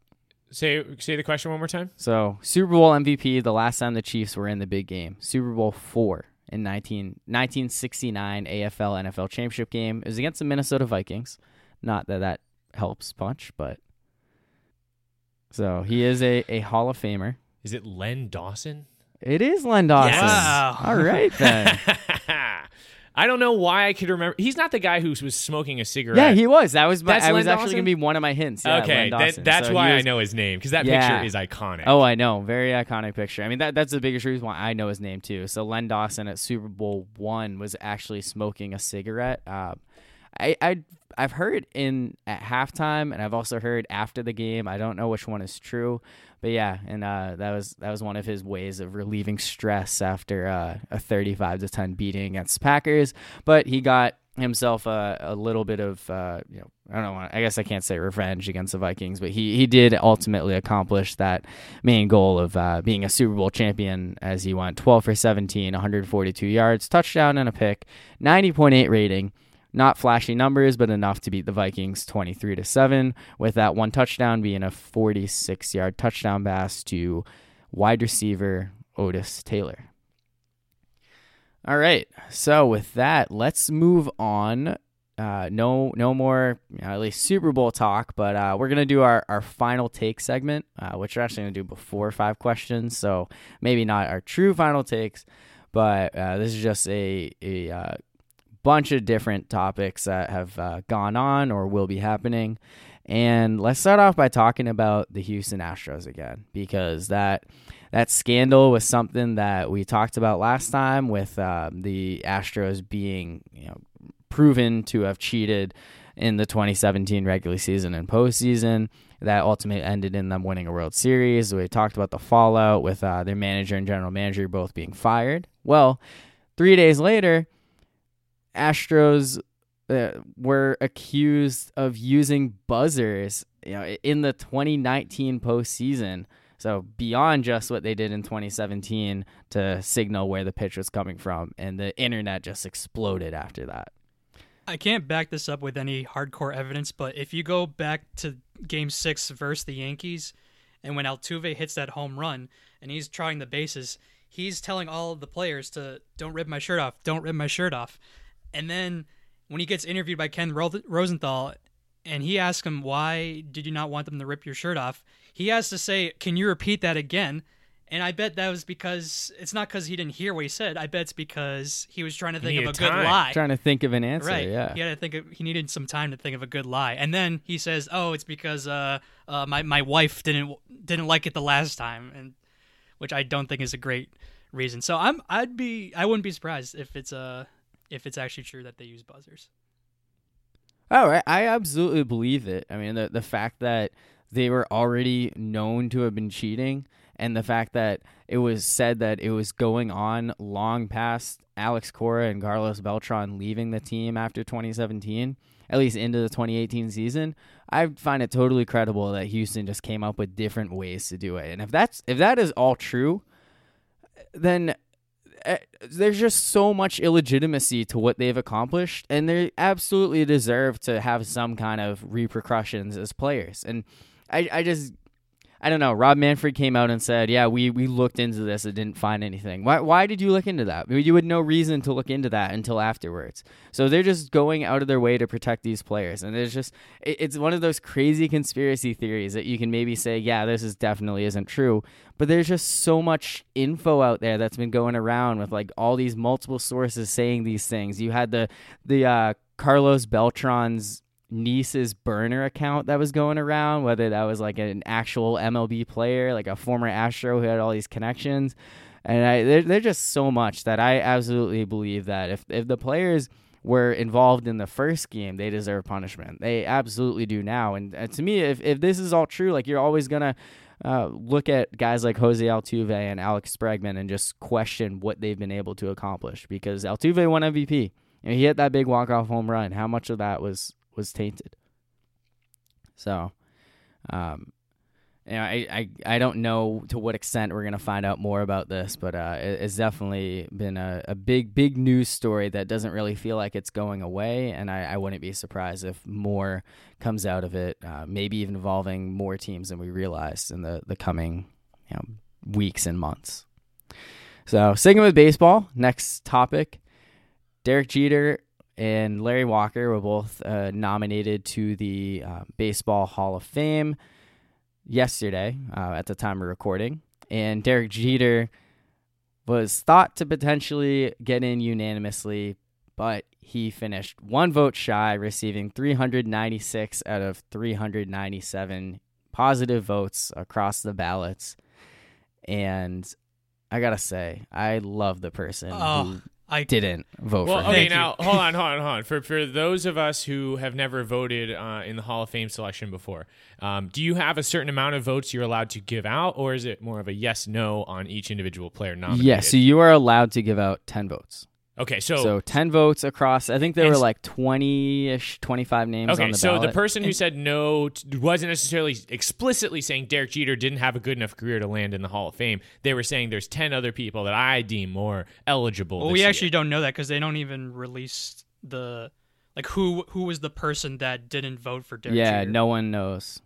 Say say the question one more time. So Super Bowl MVP, the last time the Chiefs were in the big game, Super Bowl four in 19, 1969 AFL NFL championship game. It was against the Minnesota Vikings. Not that that helps much, but so he is a, a Hall of Famer. Is it Len Dawson? It is Len Dawson. Yes. Wow. All right then. I don't know why I could remember. He's not the guy who was smoking a cigarette. yeah, he was. That was my, That's I was actually gonna be one of my hints. Yeah, okay, that, that's So why was- I know his name because that Yeah. picture is iconic. Oh, I know. Very iconic picture. I mean, that that's the biggest reason why I know his name too. So Len Dawson at Super Bowl one was actually smoking a cigarette. Uh, I I I've heard in at halftime, and I've also heard after the game. I don't know which one is true, but yeah, and uh, that was that was one of his ways of relieving stress after uh, a 35 to 10 beating against Packers. But he got himself a, a little bit of uh, you know I don't know I guess I can't say revenge against the Vikings, but he he did ultimately accomplish that main goal of uh, being a Super Bowl champion as he went 12 for 17, 142 yards, touchdown and a pick, 90.8 rating. Not flashy numbers, but enough to beat the Vikings 23 to 7 with that one touchdown being a 46-yard touchdown pass to wide receiver Otis Taylor. All right. So with that, let's move on. Uh, no, no more you know, at least Super Bowl talk, but uh, we're gonna do our, our final take segment, uh, which we're actually gonna do before five questions. So maybe not our true final takes, but uh, this is just a a uh, bunch of different topics that have uh, gone on or will be happening. And let's start off by talking about the Houston Astros again, because that that scandal was something that we talked about last time with uh, the Astros being you know proven to have cheated in the 2017 regular season and postseason. That ultimately ended in them winning a World Series. We talked about the fallout with uh, their manager and general manager both being fired. Well, three days later, Astros uh, were accused of using buzzers, you know, in the 2019 postseason. So beyond just what they did in 2017 to signal where the pitch was coming from, and the internet just exploded after that. I can't back this up with any hardcore evidence, but if you go back to Game Six versus the Yankees, and when Altuve hits that home run and he's trying the bases, he's telling all of the players to don't rip my shirt off, don't rip my shirt off, and then when he gets interviewed by Ken Rosenthal and he asks him why did you not want them to rip your shirt off? he has to say can you repeat that again? And i bet that was because it's not because he didn't hear what he said. I bet it's because he was trying to think of a time. good lie. Trying to think of an answer right. yeah. He had to think of, he needed some time to think of a good lie. And then he says oh it's because uh, uh, my, my wife didn't didn't like it the last time and which i don't think is a great reason. So i'm i'd be i wouldn't be surprised if it's uh if it's actually true that they use buzzers oh, All right, I, absolutely believe it. I mean, the the fact that they were already known to have been cheating, and the fact that it was said that it was going on long past Alex Cora and Carlos Beltran leaving the team after 2017, at least into the 2018 season, I find it totally credible that Houston just came up with different ways to do it. And if that's if that is all true, then Eh, there's just so much illegitimacy to what they've accomplished, and they absolutely deserve to have some kind of repercussions as players. And I, I just I don't know. Rob Manfred came out and said, "Yeah, we, we looked into this and didn't find anything." Why why did you look into that? You had no reason to look into that until afterwards. So they're just going out of their way to protect these players, and it's just it, it's one of those crazy conspiracy theories that you can maybe say, "Yeah, this is definitely isn't true," but there's just so much info out there that's been going around with like all these multiple sources saying these things. You had the the uh, Carlos Beltran's niece's burner account that was going around, whether that was like an actual MLB player, like a former Astro who had all these connections. And I, they're, they're just so much that I absolutely believe that if, if the players were involved in the first game, they deserve punishment. They absolutely do now. And, and to me, if, if this is all true, like you're always going to uh, look at guys like Jose Altuve and Alex Bregman and just question what they've been able to accomplish because Altuve won MVP. And he hit that big walk off home run. How much of that was was tainted. So, um, you know, I, I, I don't know to what extent we're gonna find out more about this, but uh, it, it's definitely been a, a big big news story that doesn't really feel like it's going away, and I, I wouldn't be surprised if more comes out of it, uh, maybe even involving more teams than we realized in the the coming you know, weeks and months. So, sticking with baseball, next topic. Derek Jeter and Larry Walker were both uh, nominated to the uh, Baseball Hall of Fame yesterday uh, at the time of recording. And Derek Jeter was thought to potentially get in unanimously, but he finished one vote shy, receiving 396 out of 397 positive votes across the ballots. And I gotta say, I love the person oh, who I didn't vote Well, for him. okay, Thank you. now hold on, hold on, hold on. For for those of us who have never voted uh, in the Hall of Fame selection before, um, do you have a certain amount of votes you're allowed to give out, or is it more of a yes no on each individual player nominated? Yeah, so you are allowed to give out 10 votes. Okay, so, So 10 votes across, I think there were like 20 ish, 25 names okay, on the so ballot. the person who said no t- wasn't necessarily explicitly saying Derek Jeter didn't have a good enough career to land in the Hall of Fame. They were saying there's ten other people that I deem more eligible. well, this we year. actually don't know that because they don't even release the like who who was the person that didn't vote for Derek yeah, Jeter. no one knows.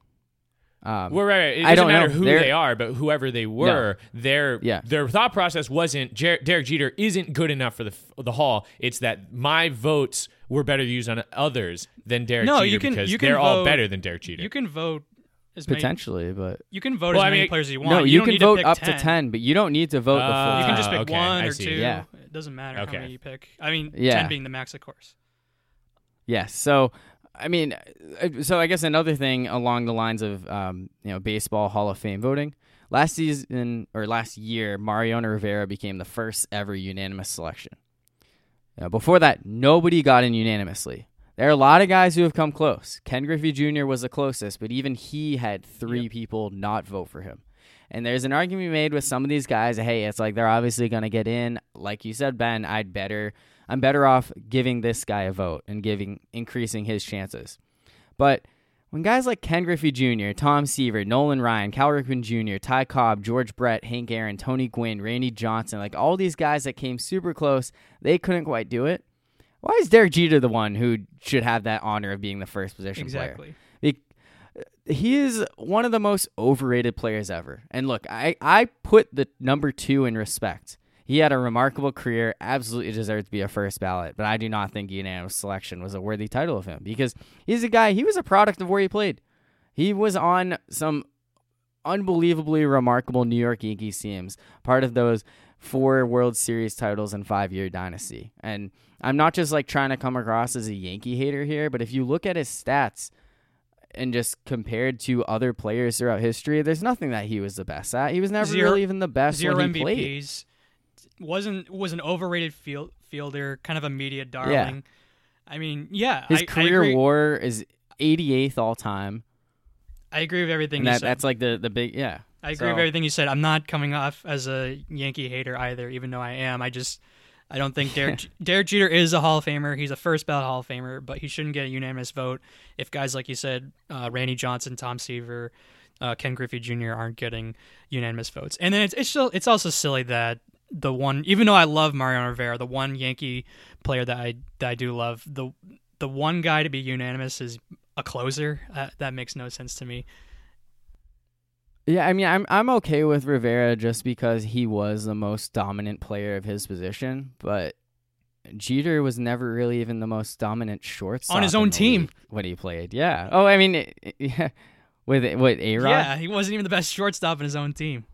Um, Well, right, right. It I doesn't don't matter know. who They're- they are, but whoever they were, their Yeah. their thought process wasn't Jer- Derek Jeter isn't good enough for the the Hall. It's that my votes were better used on others than Derek No, Jeter you can- because you can they're all vote- better than Derek Jeter. You can vote as many. potentially, but You can vote Well, as I many players as you want. no, you, don't can vote pick up 10. to 10, but you don't need to vote the Ah, full You can just pick okay, one or two. Yeah. It doesn't matter Okay. how many you pick. I mean, Yeah. ten being the max, of course. Yes. So, I mean, uh, so I guess another thing along the lines of um, you know baseball Hall of Fame voting. Last season or last year, Mariano Rivera became the first ever unanimous selection. Now, before that, nobody got in unanimously. There are a lot of guys who have come close. Ken Griffey Jr. was the closest, but even he had three people not vote for him. And there's an argument made with some of these guys. Hey, it's like they're obviously going to get in. Like you said, Ben, I'd better, I'm better off giving this guy a vote and giving increasing his chances. But when guys like Ken Griffey Jr., Tom Seaver, Nolan Ryan, Cal Ripken Jr., Ty Cobb, George Brett, Hank Aaron, Tony Gwynn, Randy Johnson, like all these guys that came super close, they couldn't quite do it. Why is Derek Jeter the one who should have that honor of being the first position player? Exactly. Be- he is one of the most overrated players ever. And look, I, I put the number two in respect. He had a remarkable career, absolutely deserved to be a first ballot, but I do not think unanimous selection was a worthy title of him because he's a guy, he was a product of where he played. He was on some unbelievably remarkable New York Yankees teams, part of those four World Series titles and five year dynasty. And I'm not just like trying to come across as a Yankee hater here, but if you look at his stats, and just compared to other players throughout history, there's nothing that he was the best at. He was never Zero- really even the best Zero when he played. Wasn't was an overrated field, fielder, kind of a media darling. Yeah. I mean, yeah, His I, I career agree, WAR is 88th all time, I agree with everything that, said. that's like the the big yeah. I agree So- with everything you said. I'm not coming off as a Yankee hater either, even though I am. I just I don't think Derek Derek Jeter is a Hall of Famer. He's a first ballot Hall of Famer, but he shouldn't get a unanimous vote if guys like you said, uh, Randy Johnson, Tom Seaver, uh, Ken Griffey Jr. aren't getting unanimous votes. And then it's it's still it's also silly that the one, even though I love Mariano Rivera, the one Yankee player that I that I do love, the the one guy to be unanimous is a closer. Uh, that makes no sense to me. Yeah, I mean, I'm I'm okay with Rivera just because he was the most dominant player of his position, but Jeter was never really even the most dominant shortstop On his own team. when he played. Yeah. Oh, I mean, yeah. with what A Rod? Yeah, he wasn't even the best shortstop in his own team.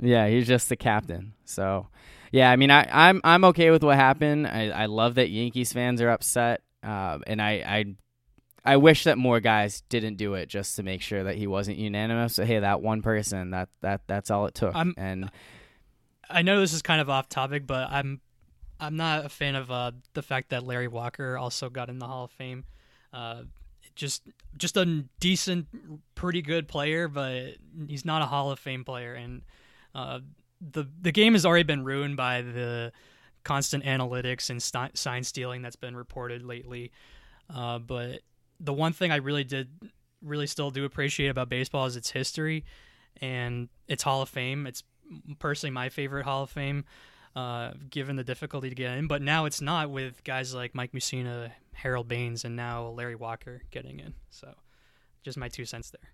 Yeah, he's just the captain. So, yeah, I mean, I, I'm I'm okay with what happened. I, I love that Yankees fans are upset, um, and I, I I wish that more guys didn't do it just to make sure that he wasn't unanimous. So, hey, that one person, that that that's all it took. I'm- and I know this is kind of off topic, but I'm I'm not a fan of uh, the fact that Larry Walker also got in the Hall of Fame. Uh, just just a decent, pretty good player, but he's not a Hall of Fame player. And uh, the the game has already been ruined by the constant analytics and sti- sign stealing that's been reported lately. Uh, but the one thing I really did really still do appreciate about baseball is its history and its Hall of Fame. It's personally my favorite Hall of Fame, uh, given the difficulty to get in. But now it's not with guys like Mike Mussina, Harold Baines, and now Larry Walker getting in. So, just my two cents there.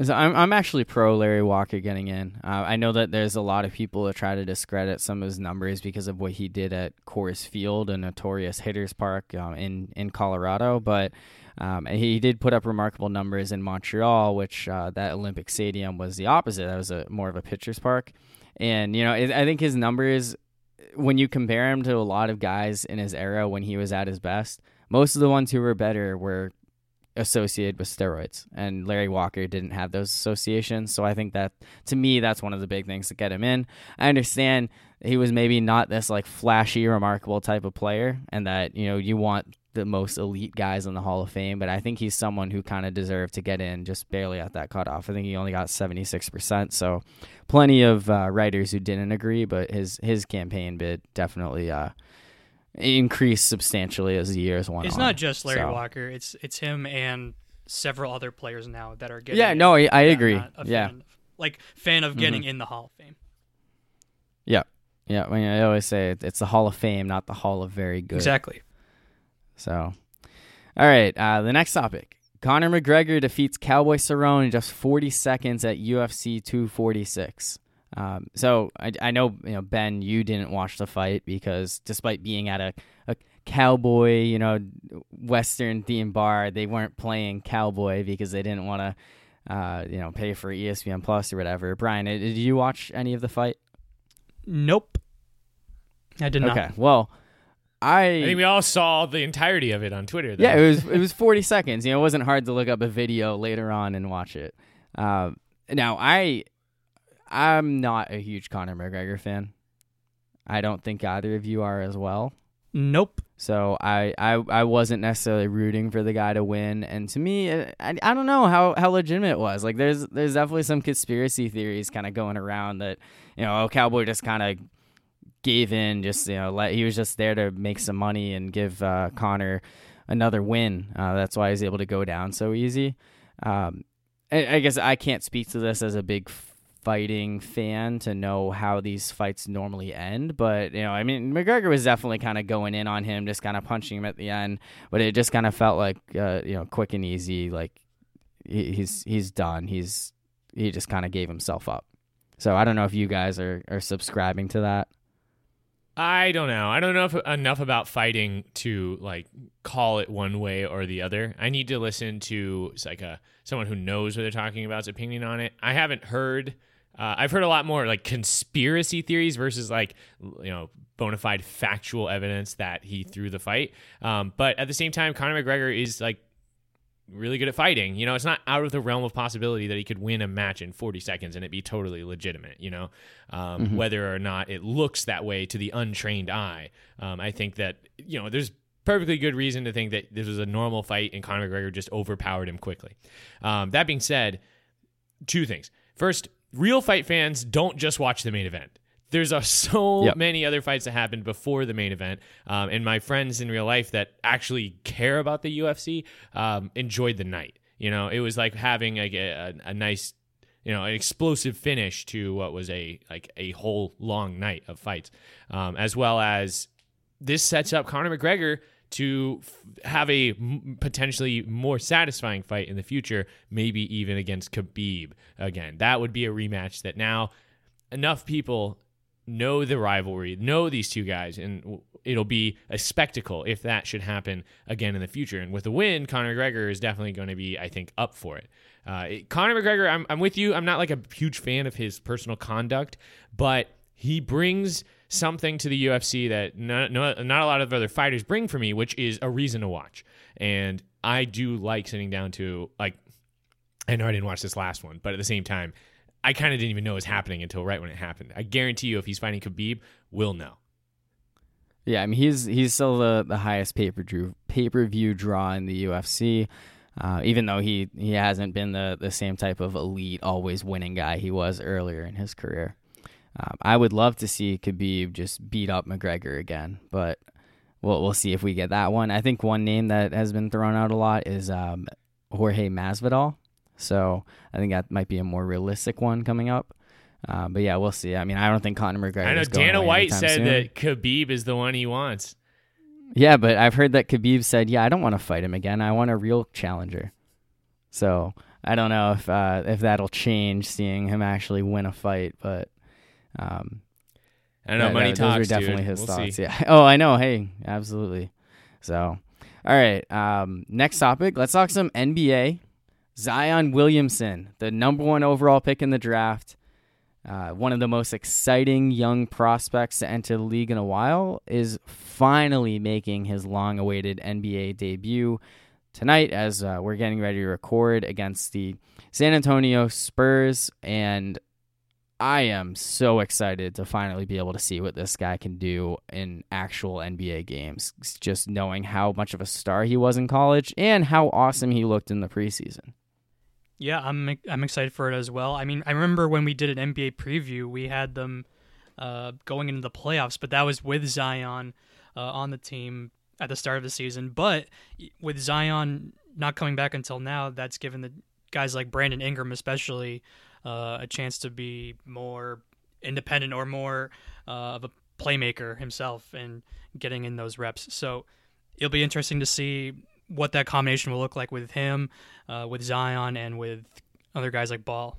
I'm I'm actually pro Larry Walker getting in. Uh, I know that there's a lot of people that try to discredit some of his numbers because of what he did at Coors Field, a notorious hitters park um, in in Colorado, but. Um, he did put up remarkable numbers in Montreal, which uh, that Olympic Stadium was the opposite. That was a more of a pitcher's park, and you know it, I think his numbers, when you compare him to a lot of guys in his era when he was at his best, most of the ones who were better were associated with steroids, and Larry Walker didn't have those associations. So I think that to me, that's one of the big things to get him in. I understand he was maybe not this like flashy, remarkable type of player, and that you know you want the most elite guys in the Hall of Fame, but I think he's someone who kind of deserved to get in just barely at that cutoff. I think he only got 76%. So plenty of uh, writers who didn't agree, but his his campaign bid definitely uh, increased substantially as the years went It's on. It's not just Larry So- Walker. It's it's him and several other players now that are getting. Yeah, no, I, I agree. Yeah, fan of. like fan of getting Mm-hmm. in the Hall of Fame. yeah. Yeah. I, mean, I always say it's the Hall of Fame, not the Hall of Very Good. Exactly. So, all right. Uh, the next topic: Conor McGregor defeats Cowboy Cerrone in just 40 seconds at UFC 246. Um, so I, I know you know Ben, you didn't watch the fight because despite being at a, a cowboy, you know, Western themed bar, they weren't playing cowboy because they didn't want to, uh, you know, pay for ESPN Plus or whatever. Brian, did did you watch any of the fight? Nope. I did not. Okay, well, I think we all saw the entirety of it on Twitter. Though. Yeah, it was it was 40 seconds. You know, it wasn't hard to look up a video later on and watch it. Uh, now, I I'm not a huge Conor McGregor fan. I don't think either of you are as well. Nope. So I, I I wasn't necessarily rooting for the guy to win, and to me, I, I don't know how, how legitimate it was. Like there's there's definitely some conspiracy theories kind of going around that you know oh, Cowboy just kind of gave in, just you know let, he was just there to make some money and give uh, Conor another win. Uh, that's why he's able to go down so easy. Um, I, I guess I can't speak to this as a big fighting fan to know how these fights normally end. But you know, I mean, McGregor was definitely kind of going in on him, just kind of punching him at the end. But it just kind of felt like uh, you know, quick and easy. Like he, he's he's done. He's he just kind of gave himself up. So I don't know if you guys are are subscribing to that. I don't know. I don't know if enough about fighting to like call it one way or the other. I need to listen to like a someone who knows what they're talking about's opinion on it. I haven't heard. Uh, I've heard a lot more like conspiracy theories versus like you know bona fide factual evidence that he threw the fight. Um, but at the same time, Conor McGregor is like really good at fighting. You know, it's not out of the realm of possibility that he could win a match in 40 seconds and it be totally legitimate, you know, um, whether or not it looks that way to the untrained eye. Um, I think that, you know, there's perfectly good reason to think that this was a normal fight and Conor McGregor just overpowered him quickly. Um, that being said, two things. First, real fight fans don't just watch the main event. There's a, so Yep. many other fights that happened before the main event, um, and my friends in real life that actually care about the UFC um, enjoyed the night. You know, it was like having like a, a, a nice, you know, an explosive finish to what was a like a whole long night of fights, um, as well as this sets up Conor McGregor to f- have a m- potentially more satisfying fight in the future, maybe even against Khabib again. That would be a rematch that now enough people know the rivalry, know these two guys, and it'll be a spectacle if that should happen again in the future. And with a win, Conor McGregor is definitely going to be, I think, up for it. Uh, it- Conor McGregor, I'm, I'm with you. I'm not like a huge fan of his personal conduct, but he brings something to the UFC that not, not, not a lot of other fighters bring for me, which is a reason to watch. And I do like sitting down to like I know I didn't watch this last one, but at the same time, I kind of didn't even know it was happening until right when it happened. I guarantee you, if he's fighting Khabib, we'll know. Yeah, I mean he's he's still the, the highest pay per view pay per view draw in the UFC. Uh, even though he, he hasn't been the, the same type of elite, always winning guy he was earlier in his career. Um, I would love to see Khabib just beat up McGregor again, but we'll we'll see if we get that one. I think one name that has been thrown out a lot is um, Jorge Masvidal. So I think that might be a more realistic one coming up. Uh, but yeah, we'll see. I mean, I don't think Conor McGregor. I know Dana White said soon. that Khabib is the one he wants. Yeah, but I've heard that Khabib said, "Yeah, I don't want to fight him again. I want a real challenger." So I don't know if uh, if that'll change seeing him actually win a fight, but um, I don't know. that- money that- talks, Those are definitely dude. his we'll thoughts. See. Yeah. Oh, I know. Hey, absolutely. So, all right. Um, next topic. Let's talk some NBA. Zion Williamson, the number one overall pick in the draft, uh, one of the most exciting young prospects to enter the league in a while, is finally making his long-awaited NBA debut tonight as uh, we're getting ready to record against the San Antonio Spurs. And I am so excited to finally be able to see what this guy can do in actual NBA games. Just knowing how much of a star he was in college and how awesome he looked in the preseason. Yeah, I'm I'm excited for it as well. I mean, I remember when we did an NBA preview, we had them uh, going into the playoffs, but that was with Zion uh, on the team at the start of the season. But with Zion not coming back until now, that's given the guys like Brandon Ingram, especially, uh, a chance to be more independent or more uh, of a playmaker himself and getting in those reps. So it'll be interesting to see what that combination will look like with him, uh, with Zion, and with other guys like Ball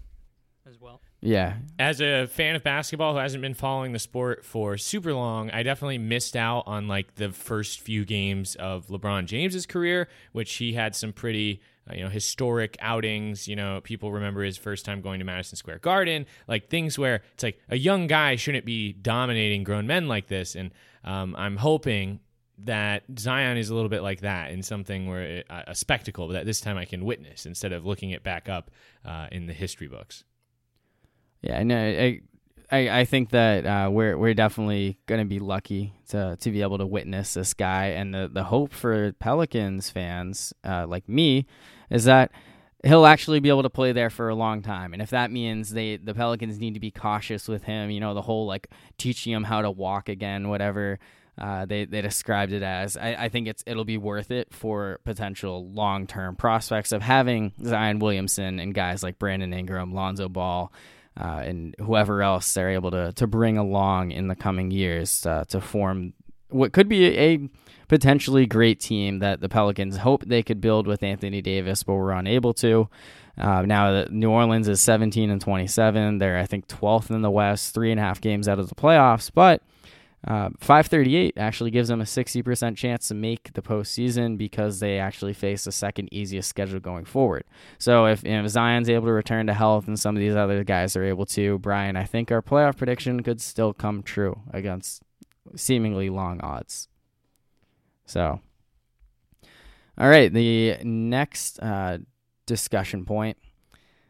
as well. Yeah. As a fan of basketball who hasn't been following the sport for super long, I definitely missed out on like the first few games of LeBron James's career, which he had some pretty uh, you know historic outings you know people remember his first time going to madison square garden like things where it's like a young guy shouldn't be dominating grown men like this and um, i'm hoping that zion is a little bit like that in something where it, a spectacle that this time i can witness instead of looking it back up uh, in the history books. Yeah, no, I, I, I think that uh, we're we're definitely going to be lucky to to be able to witness this guy, and the the hope for Pelicans fans uh, like me is that he'll actually be able to play there for a long time, and if that means they the Pelicans need to be cautious with him, you know, the whole like teaching him how to walk again, whatever. Uh, they they described it as. I, I think it's it'll be worth it for potential long term prospects of having Zion Williamson and guys like Brandon Ingram, Lonzo Ball, uh, and whoever else they're able to to bring along in the coming years uh, to form what could be a potentially great team that the Pelicans hope they could build with Anthony Davis, but were unable to. Uh, now New Orleans is 17 and 27. They're I think 12th in the West, three and a half games out of the playoffs, but uh, 538 actually gives them a 60% chance to make the postseason because they actually face the second easiest schedule going forward. So if, if Zion's able to return to health and some of these other guys are able to, Brian, I think our playoff prediction could still come true against seemingly long odds. So, all right, the next uh, discussion point.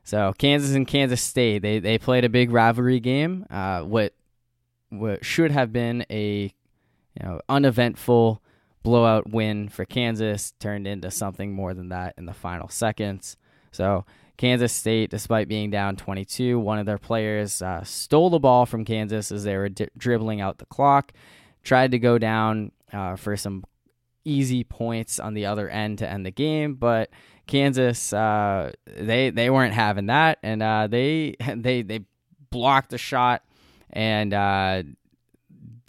So Kansas and Kansas State, they they played a big rivalry game. Uh, what what should have been a you know uneventful blowout win for Kansas turned into something more than that in the final seconds. So Kansas State, despite being down 22, one of their players uh, stole the ball from Kansas as they were di- dribbling out the clock, tried to go down uh, for some easy points on the other end to end the game, but Kansas uh, they they weren't having that, and uh, they they they blocked the shot and uh,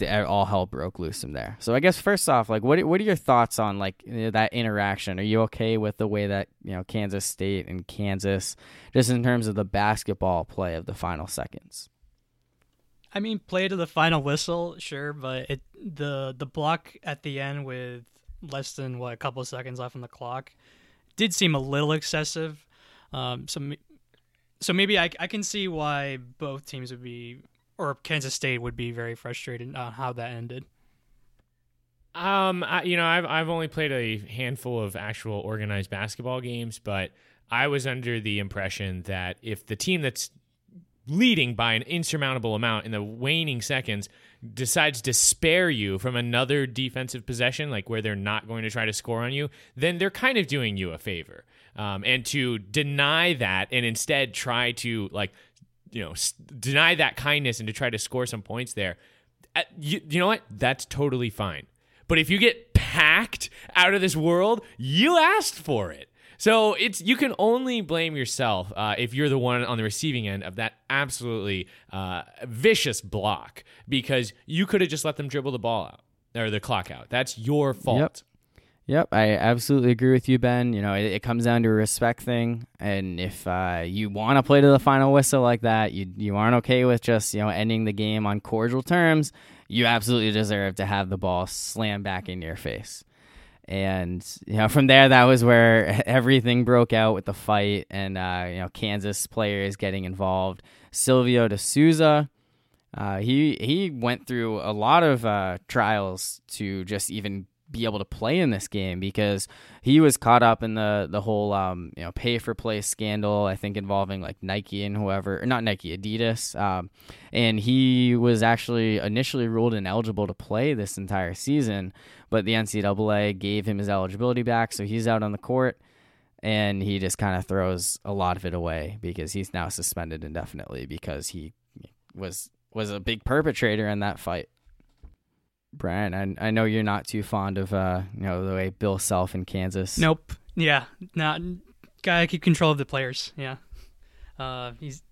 all hell broke loose from there. So I guess first off, like, what what are your thoughts on like you know, that interaction? Are you okay with the way that you know Kansas State and Kansas, just in terms of the basketball play of the final seconds? I mean, play to the final whistle, sure, but it the the block at the end with less than what a couple seconds left on the clock did seem a little excessive. Um, so so maybe I I can see why both teams would be or Kansas State would be very frustrated on how that ended. Um, I, you know, I've I've only played a handful of actual organized basketball games, but I was under the impression that if the team that's leading by an insurmountable amount in the waning seconds decides to spare you from another defensive possession, like where they're not going to try to score on you, then they're kind of doing you a favor. Um, and to deny that and instead try to like you know deny that kindness and to try to score some points there uh, you, you know what that's totally fine but if you get packed out of this world you asked for it so it's you can only blame yourself uh, if you're the one on the receiving end of that absolutely uh, vicious block because you could have just let them dribble the ball out or the clock out. That's your fault. Yep. Yep, I absolutely agree with you, Ben. You know, it, it comes down to a respect thing, and if uh, you want to play to the final whistle like that, you you aren't okay with just you know ending the game on cordial terms. You absolutely deserve to have the ball slam back in your face. And you know, from there, that was where everything broke out with the fight, and uh, you know, Kansas players getting involved. Silvio De Sousa, uh, he he went through a lot of uh, trials to just even be able to play in this game because he was caught up in the the whole um, you know pay for play scandal. I think involving like Nike and whoever, not Nike, Adidas, um, and he was actually initially ruled ineligible to play this entire season, but the NCAA gave him his eligibility back, so he's out on the court. And he just kind of throws a lot of it away because he's now suspended indefinitely because he was was a big perpetrator in that fight. Brian, I, I know you're not too fond of uh, you know the way Bill Self in Kansas. Nope. Yeah. Not gotta keep control of the players. Yeah. Uh, he's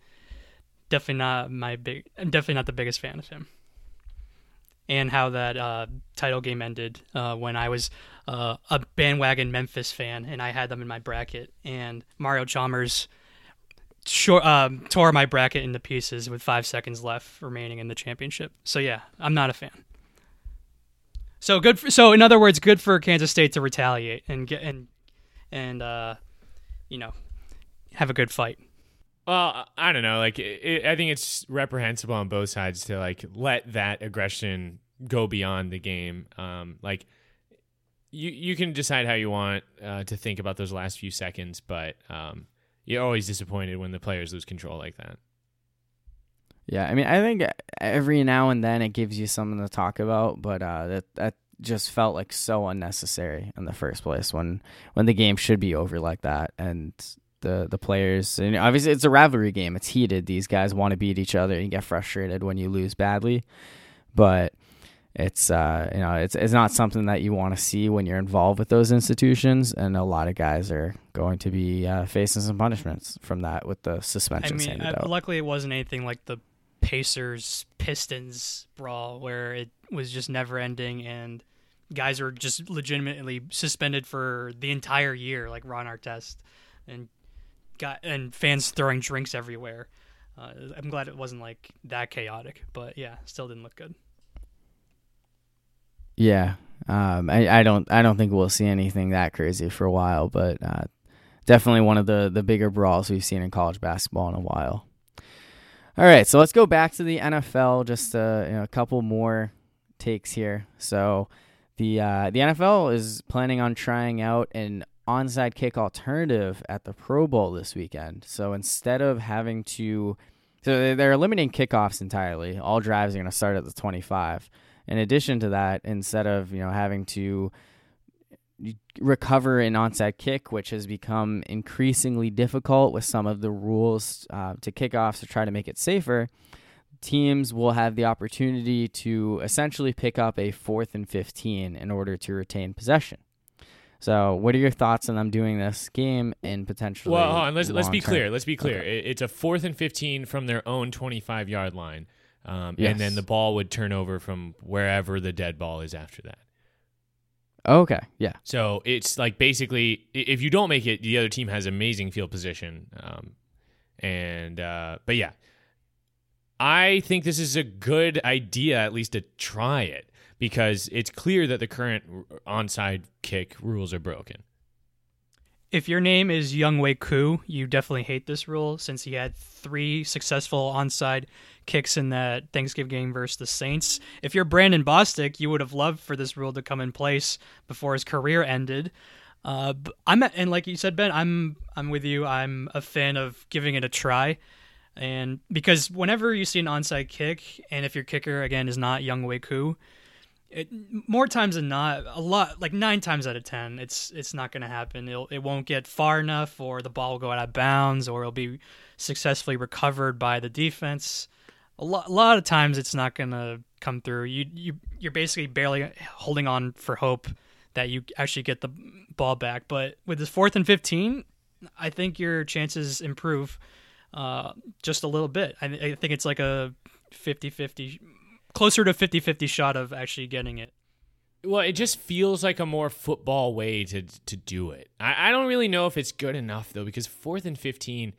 definitely not my big. I'm definitely not the biggest fan of him. And how that uh, title game ended uh, when I was uh, a bandwagon Memphis fan and I had them in my bracket, and Mario Chalmers short, um, tore my bracket into pieces with five seconds left remaining in the championship. So yeah, I'm not a fan. So good. For, so in other words, good for Kansas State to retaliate and get and and uh, you know have a good fight. Well, I don't know. Like, it, I think it's reprehensible on both sides to like let that aggression go beyond the game. Um, like, you you can decide how you want uh, to think about those last few seconds, but um, you're always disappointed when the players lose control like that. Yeah, I mean, I think every now and then it gives you something to talk about, but uh, that that just felt like so unnecessary in the first place when when the game should be over like that, and the the players and obviously it's a rivalry game, it's heated. These guys want to beat each other, and get frustrated when you lose badly, but it's uh, you know it's it's not something that you want to see when you're involved with those institutions, and a lot of guys are going to be uh, facing some punishments from that with the suspension. I mean, uh, luckily it wasn't anything like the Pacers Pistons brawl where it was just never ending and guys were just legitimately suspended for the entire year, like Ron Artest, and got and fans throwing drinks everywhere. Uh, I'm glad it wasn't like that chaotic, but yeah, still didn't look good. Yeah, um, I, I don't I don't think we'll see anything that crazy for a while, but uh, definitely one of the the bigger brawls we've seen in college basketball in a while. All right, so let's go back to the NFL. Just uh, you know, a couple more takes here. So the uh, the NFL is planning on trying out an onside kick alternative at the Pro Bowl this weekend. So instead of having to, so they're eliminating kickoffs entirely. All drives are going to start at the 25. In addition to that, instead of you know having to recover an onside kick, which has become increasingly difficult with some of the rules uh, to kickoffs to try to make it safer. Teams will have the opportunity to essentially pick up a fourth and 15 in order to retain possession. So, what are your thoughts on them doing this game and potentially? Well, on, let's let's be clear. Let's be clear. Okay. It's a fourth and 15 from their own 25 yard line, um, yes. and then the ball would turn over from wherever the dead ball is after that. Okay, yeah. So it's like basically, if you don't make it, the other team has amazing field position. Um, and uh, but yeah, I think this is a good idea, at least to try it, because it's clear that the current onside kick rules are broken. If your name is Younghoe Koo, you definitely hate this rule since he had three successful onside kicks in that Thanksgiving game versus the Saints. If you're Brandon Bostick, you would have loved for this rule to come in place before his career ended. Uh, I'm and like you said, Ben, I'm I'm with you. I'm a fan of giving it a try, and because whenever you see an onside kick, and if your kicker again is not Younghoe Koo, it, more times than not, a lot like nine times out of ten, it's it's not going to happen. It'll, it won't get far enough, or the ball will go out of bounds, or it'll be successfully recovered by the defense a lot, a lot of times it's not gonna come through. You you you're basically barely holding on for hope that you actually get the ball back. But with this fourth and fifteen, I think your chances improve uh, just a little bit. I, I think it's like a 50-50, closer to 50-50 shot of actually getting it. Well, it just feels like a more football way to to do it. I, I don't really know if it's good enough though, because fourth and fifteen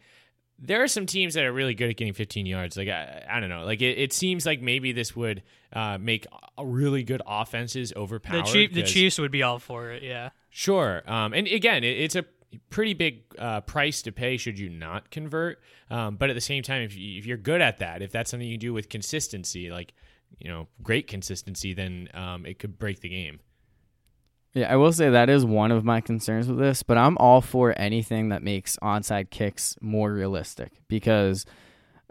there are some teams that are really good at getting 15 yards. Like I, I don't know. Like it, it, seems like maybe this would uh, make really good offenses overpowered. The, Chief, the Chiefs would be all for it. Yeah. Sure. Um, and again, it, it's a pretty big uh, price to pay should you not convert. Um, but at the same time, if, you, if you're good at that, if that's something you do with consistency, like you know, great consistency, then um, it could break the game. Yeah, I will say that is one of my concerns with this, but I'm all for anything that makes onside kicks more realistic because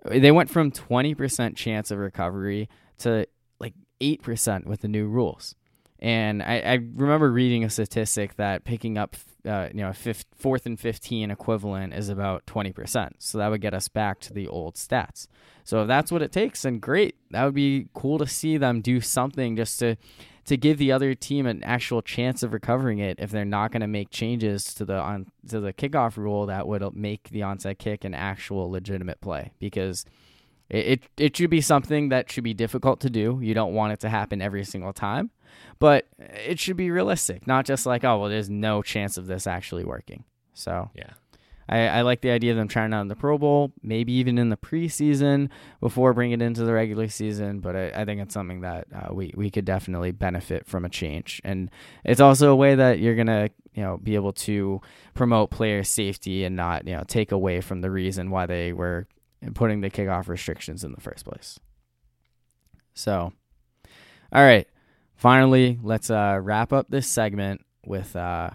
they went from 20% chance of recovery to like 8% with the new rules. And I, I remember reading a statistic that picking up, uh, you know, fifth, fourth and 15 equivalent is about 20%. So that would get us back to the old stats. So if that's what it takes, then great. That would be cool to see them do something just to to give the other team an actual chance of recovering it if they're not going to make changes to the on to the kickoff rule that would make the onside kick an actual legitimate play because it, it it should be something that should be difficult to do. You don't want it to happen every single time, but it should be realistic, not just like oh well, there's no chance of this actually working. So Yeah. I, I like the idea of them trying out in the Pro Bowl, maybe even in the preseason before bringing it into the regular season. But I, I think it's something that uh, we we could definitely benefit from a change, and it's also a way that you're gonna you know be able to promote player safety and not you know take away from the reason why they were putting the kickoff restrictions in the first place. So, all right, finally, let's uh, wrap up this segment with. Uh,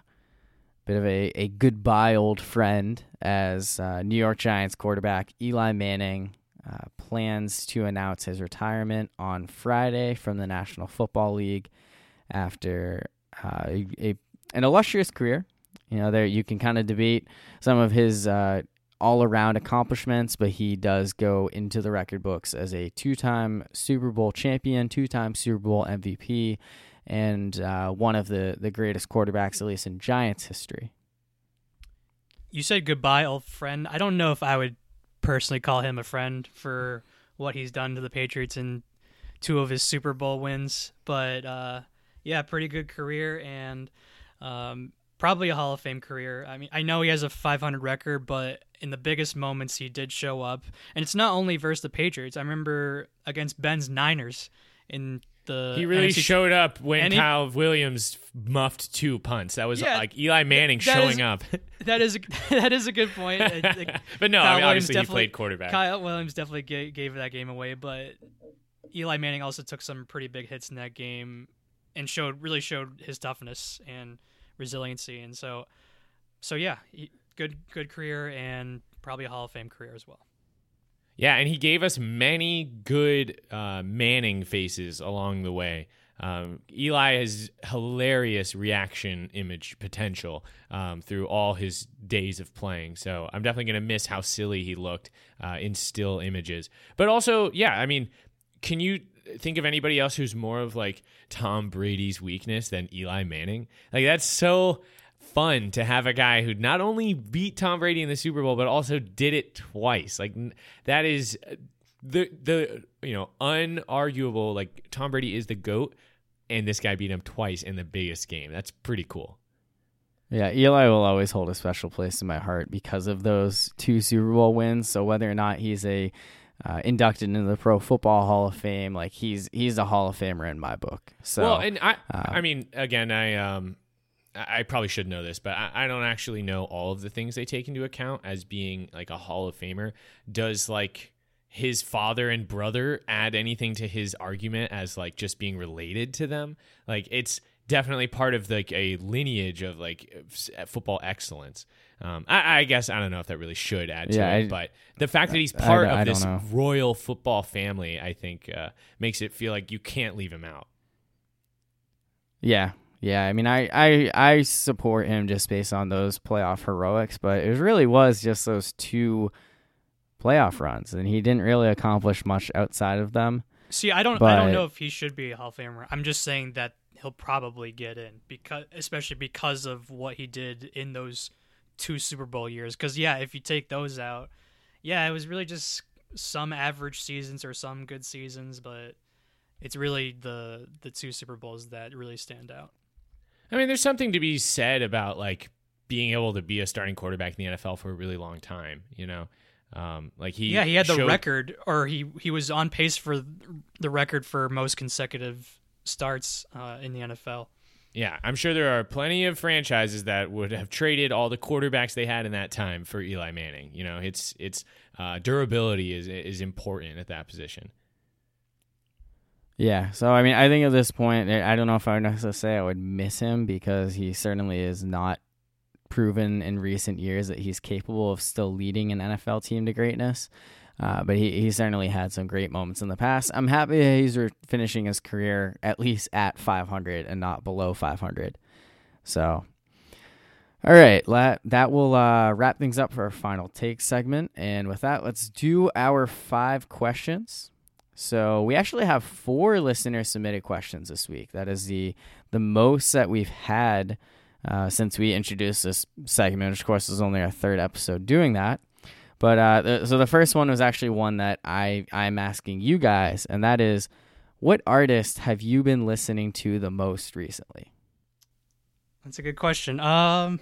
bit of a, a goodbye old friend as uh, New York Giants quarterback Eli Manning uh, plans to announce his retirement on Friday from the National Football League after uh, a, a, an illustrious career. You know, there you can kind of debate some of his uh, all around accomplishments, but he does go into the record books as a two time Super Bowl champion, two time Super Bowl MVP, and uh, one of the, the greatest quarterbacks, at least in Giants history. You said goodbye, old friend. I don't know if I would personally call him a friend for what he's done to the Patriots in two of his Super Bowl wins, but uh, yeah, pretty good career and um, probably a Hall of Fame career. I mean, I know he has a 500 record, but in the biggest moments, he did show up, and it's not only versus the Patriots. I remember against Ben's Niners in the he really NFC showed up when he- Kyle Williams muffed two punts. That was Yeah, like Eli Manning showing is- up. That is a, that is a good point. But no, I mean, obviously he played quarterback. Kyle Williams definitely gave, gave that game away, but Eli Manning also took some pretty big hits in that game and showed really showed his toughness and resiliency. And so, so yeah, good good career and probably a Hall of Fame career as well. Yeah, and he gave us many good uh, Manning faces along the way. Um, Eli has hilarious reaction image potential um, through all his days of playing. So I'm definitely going to miss how silly he looked uh, in still images. But also, yeah, I mean, can you think of anybody else who's more of like Tom Brady's weakness than Eli Manning? Like, that's so fun to have a guy who not only beat Tom Brady in the Super Bowl but also did it twice. Like that is uh, the the you know unarguable like Tom Brady is the goat and this guy beat him twice in the biggest game. That's pretty cool. Yeah, Eli will always hold a special place in my heart because of those two Super Bowl wins. So whether or not he's a uh, inducted into the Pro Football Hall of Fame, like he's he's a Hall of Famer in my book. So well, and I uh, I mean again I um I probably should know this, but I, I don't actually know all of the things they take into account as being like a Hall of Famer. Does like his father and brother add anything to his argument as like just being related to them? Like it's definitely part of like a lineage of like football excellence. Um, I, I guess I don't know if that really should add to Yeah, it, I- but the fact that he's part I of don't this know. royal football family, I think, uh, makes it feel like you can't leave him out. Yeah, yeah. I mean, I, I I support him just based on those playoff heroics, but it really was just those two playoff runs, and he didn't really accomplish much outside of them. See, I don't I don't know if he should be a Hall of Famer. I'm just saying that he'll probably get in because especially because of what he did in those two Super Bowl years. Because yeah, if you take those out, yeah, it was really just some average seasons or some good seasons, but it's really the the two Super Bowls that really stand out. I mean, there's something to be said about like being able to be a starting quarterback in the NFL for a really long time. You know, um, like he yeah, he had the showed- record, or he he was on pace for the record for most consecutive starts uh, in the NFL. Yeah, I'm sure there are plenty of franchises that would have traded all the quarterbacks they had in that time for Eli Manning. You know, it's it's uh, durability is is important at that position. Yeah, so I mean, I think at this point, I don't know if I would necessarily say I would miss him because he certainly is not proven in recent years that he's capable of still leading an NFL team to greatness. Uh, but he, he certainly had some great moments in the past. I'm happy that he's re- finishing his career at least at 500 and not below 500. So, all right, that, that will uh, wrap things up for our final take segment. And with that, let's do our five questions. So we actually have four listener submitted questions this week. That is the the most that we've had uh, since we introduced this segment. Which of course is only our third episode doing that. But uh, the, so the first one was actually one that I I'm asking you guys, and that is, what artist have you been listening to the most recently? That's a good question. Um,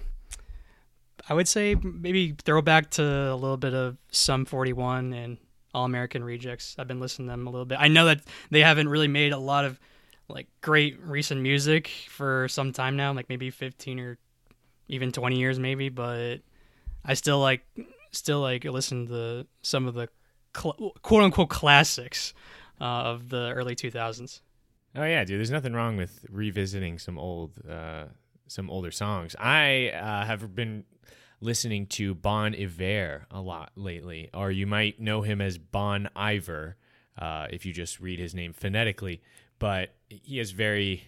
I would say maybe throwback to a little bit of Sum 41 and All American Rejects. I've been listening to them a little bit. I know that they haven't really made a lot of like great recent music for some time now, like maybe 15 or even 20 years maybe, but I still like still like listen to some of the cl- quote unquote classics uh, of the early 2000s. Oh yeah, dude. There's nothing wrong with revisiting some old, uh, some older songs. I uh, have been listening to Bon Iver a lot lately, or you might know him as Bon Iver uh, if you just read his name phonetically. But he has very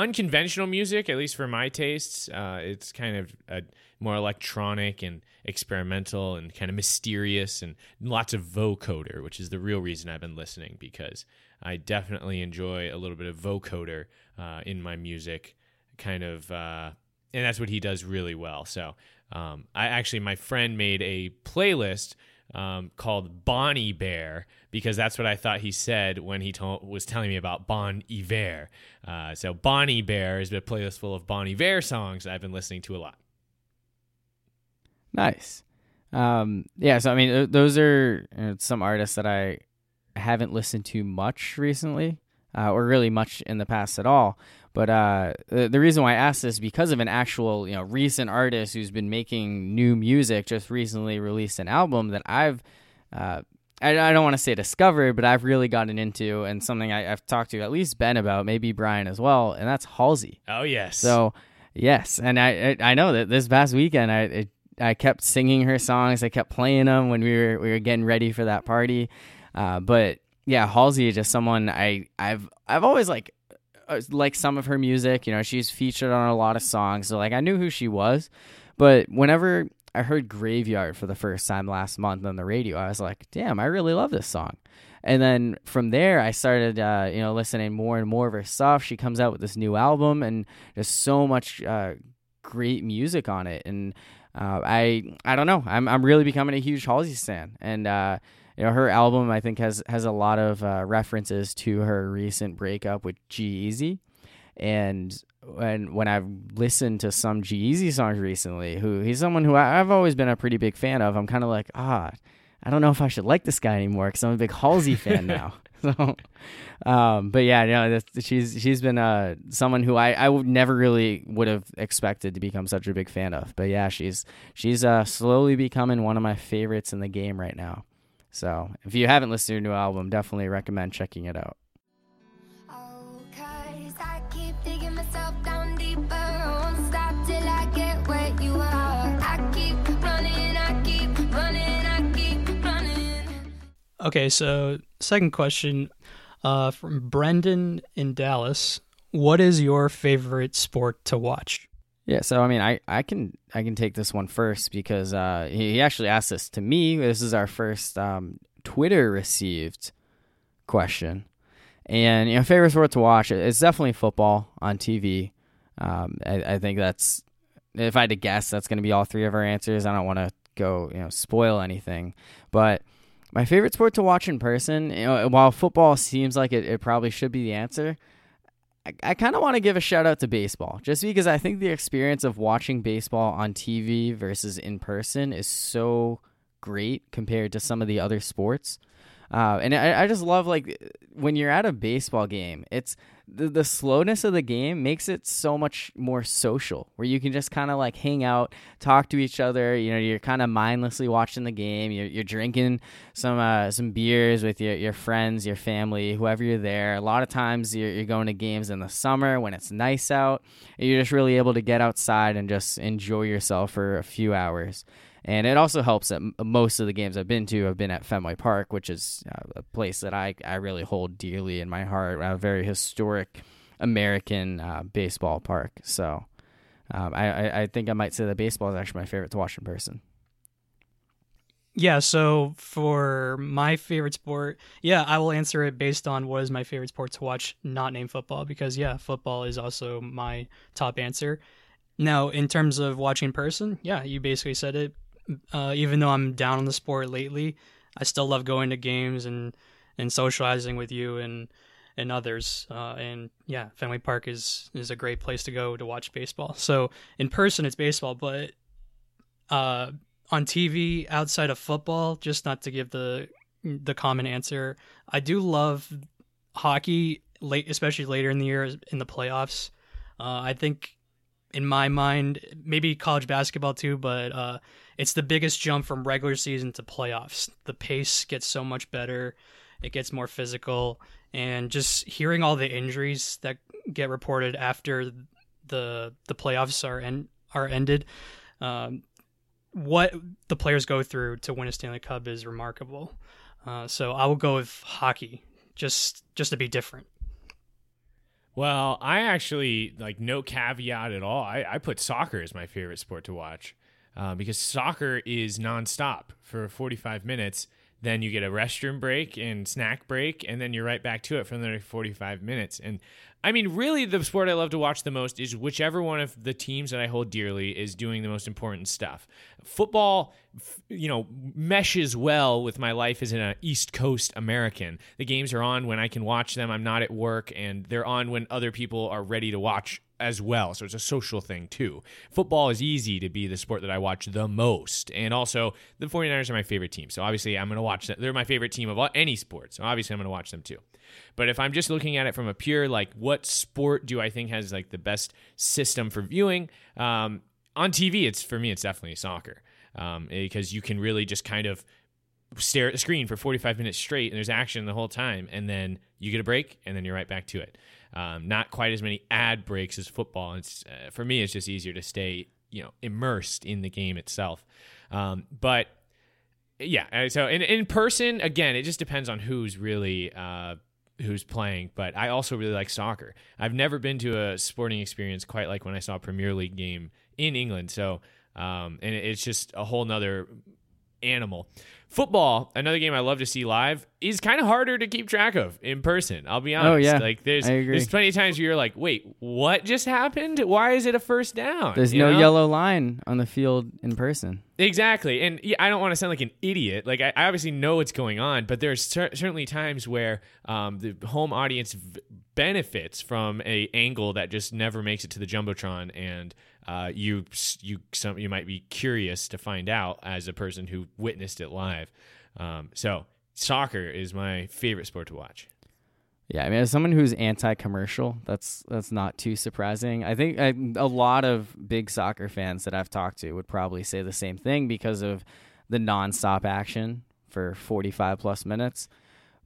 unconventional music, at least for my tastes. Uh, it's kind of a more electronic and experimental and kind of mysterious and lots of vocoder, which is the real reason I've been listening because I definitely enjoy a little bit of vocoder uh, in my music, kind of, uh, and that's what he does really well. So um, I actually, my friend made a playlist um, called Bonnie Bear because that's what I thought he said when he told, was telling me about Bon Iver. Uh, so Bonnie Bear is a playlist full of Bon Iver songs I've been listening to a lot. Nice. Um, yeah, so I mean, those are you know, some artists that I haven't listened to much recently, uh, or really much in the past at all. But uh, the, the reason why I asked this is because of an actual, you know, recent artist who's been making new music, just recently released an album that I've, uh, I, I don't want to say discovered, but I've really gotten into, and something I, have talked to at least Ben about, maybe Brian as well, and that's Halsey. Oh yes. So yes, and I I, I know that this past weekend I it, I kept singing her songs, I kept playing them when we were we were getting ready for that party, uh, but yeah, Halsey is just someone I I've I've always like like some of her music. You know, she's featured on a lot of songs, so like I knew who she was. But whenever I heard Graveyard for the first time last month on the radio, I was like, damn, I really love this song. And then from there, I started, uh, you know, listening more and more of her stuff. She comes out with this new album, and there's so much uh, great music on it. And uh, I, I don't know, I'm, I'm really becoming a huge Halsey fan, And uh, you know, her album I think has has a lot of uh, references to her recent breakup with G-Eazy, and when when I've listened to some G-Eazy songs recently, who he's someone who I, have always been a pretty big fan of. I'm kind of like, ah, I don't know if I should like this guy anymore because I'm a big Halsey fan now. so, um, but yeah, you know, she's she's been uh, someone who I I would never really would have expected to become such a big fan of. But yeah, she's she's uh, slowly becoming one of my favorites in the game right now. So if you haven't listened to her new album, definitely recommend checking it out. Okay, so second question uh, from Brendan in Dallas. What is your favorite sport to watch? Yeah, so I mean, I, I can I can take this one first because uh, he actually asked this to me. This is our first um, Twitter received question, and you know, favorite sport to watch it's definitely football on TV. Um, I, I think that's if I had to guess, that's going to be all three of our answers. I don't want to go you know spoil anything, but my favorite sport to watch in person, you know, while football seems like it, it probably should be the answer, I, kind of want to give a shout out to baseball just because I think the experience of watching baseball on TV versus in person is so great compared to some of the other sports. Uh, and I, I just love like when you're at a baseball game, it's the, the slowness of the game makes it so much more social where you can just kind of like hang out talk to each other you know you're kind of mindlessly watching the game you're, you're drinking some uh, some beers with your, your friends your family whoever you're there. A lot of times you're, you're going to games in the summer when it's nice out you're just really able to get outside and just enjoy yourself for a few hours and it also helps that most of the games I've been to have been at Fenway Park, which is uh, a place that I, I really hold dearly in my heart, a very historic American uh, baseball park. So um, I, I think I might say that baseball is actually my favorite to watch in person. Yeah, so for my favorite sport, yeah, I will answer it based on what is my favorite sport to watch, not name football, because yeah, football is also my top answer. Now, in terms of watching in person, yeah, you basically said it uh, even though I'm down on the sport lately, I still love going to games and and socializing with you and and others. Uh, and yeah, Fenway Park is is a great place to go to watch baseball. So in person, it's baseball, but uh, on TV outside of football, just not to give the the common answer, I do love hockey late, especially later in the year in the playoffs. Uh, I think in my mind, maybe college basketball too, but uh, it's the biggest jump from regular season to playoffs. The pace gets so much better, it gets more physical, and just hearing all the injuries that get reported after the the playoffs are en- are ended, um, what the players go through to win a Stanley Cup is remarkable. Uh, so I will go with hockey, just just to be different. Well, I actually like no caveat at all. I, I put soccer as my favorite sport to watch uh, because soccer is nonstop for 45 minutes. Then you get a restroom break and snack break, and then you're right back to it for another 45 minutes. And I mean, really, the sport I love to watch the most is whichever one of the teams that I hold dearly is doing the most important stuff. Football, you know, meshes well with my life as an East Coast American. The games are on when I can watch them. I'm not at work, and they're on when other people are ready to watch as well. So it's a social thing too. Football is easy to be the sport that I watch the most. And also, the 49ers are my favorite team. So obviously, I'm going to watch them. They're my favorite team of any sport. So obviously, I'm going to watch them too. But if I'm just looking at it from a pure, like, what sport do I think has like the best system for viewing? Um, on TV, it's for me, it's definitely soccer um, because you can really just kind of stare at the screen for 45 minutes straight and there's action the whole time and then you get a break and then you're right back to it um, not quite as many ad breaks as football. It's uh, for me, it's just easier to stay you know immersed in the game itself. Um, but yeah, so in in person, again, it just depends on who's really. Uh, who's playing, but I also really like soccer. I've never been to a sporting experience quite like when I saw a Premier League game in England. So, um, and it's just a whole nother animal. Football, another game I love to see live, is kind of harder to keep track of in person. I'll be oh, honest. Oh yeah, like there's there's plenty of times where you're like, wait, what just happened? Why is it a first down? There's you no know? yellow line on the field in person. Exactly, and I don't want to sound like an idiot. Like I, I obviously know what's going on, but there's cer- certainly times where um, the home audience v- benefits from a angle that just never makes it to the jumbotron and uh, you you some you might be curious to find out as a person who witnessed it live. Um, so soccer is my favorite sport to watch. Yeah, I mean, as someone who's anti-commercial, that's that's not too surprising. I think I, a lot of big soccer fans that I've talked to would probably say the same thing because of the nonstop action for 45 plus minutes.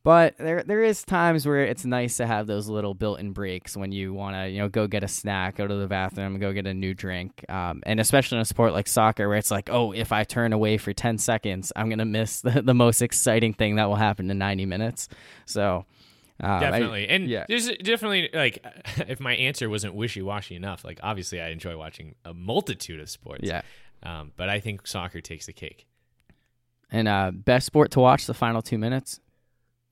But there there is times where it's nice to have those little built-in breaks when you want to you know go get a snack, go to the bathroom, go get a new drink, um, and especially in a sport like soccer where it's like, oh, if I turn away for ten seconds, I'm gonna miss the, the most exciting thing that will happen in 90 minutes. So. Uh, definitely, I, and yeah. there's definitely like if my answer wasn't wishy-washy enough, like obviously I enjoy watching a multitude of sports. Yeah, um, but I think soccer takes the cake. And uh, best sport to watch the final two minutes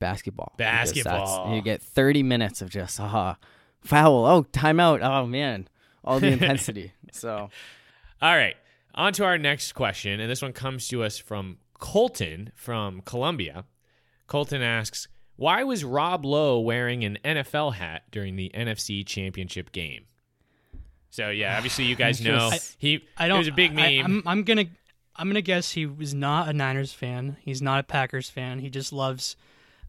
basketball. Basketball. You get 30 minutes of just, ah, foul. Oh, timeout. Oh, man. All the intensity. so. All right. On to our next question. And this one comes to us from Colton from Columbia. Colton asks, why was Rob Lowe wearing an NFL hat during the NFC Championship game? So yeah, obviously you guys know he. I don't. It was a big meme. I, I'm, I'm gonna. I'm gonna guess he was not a Niners fan. He's not a Packers fan. He just loves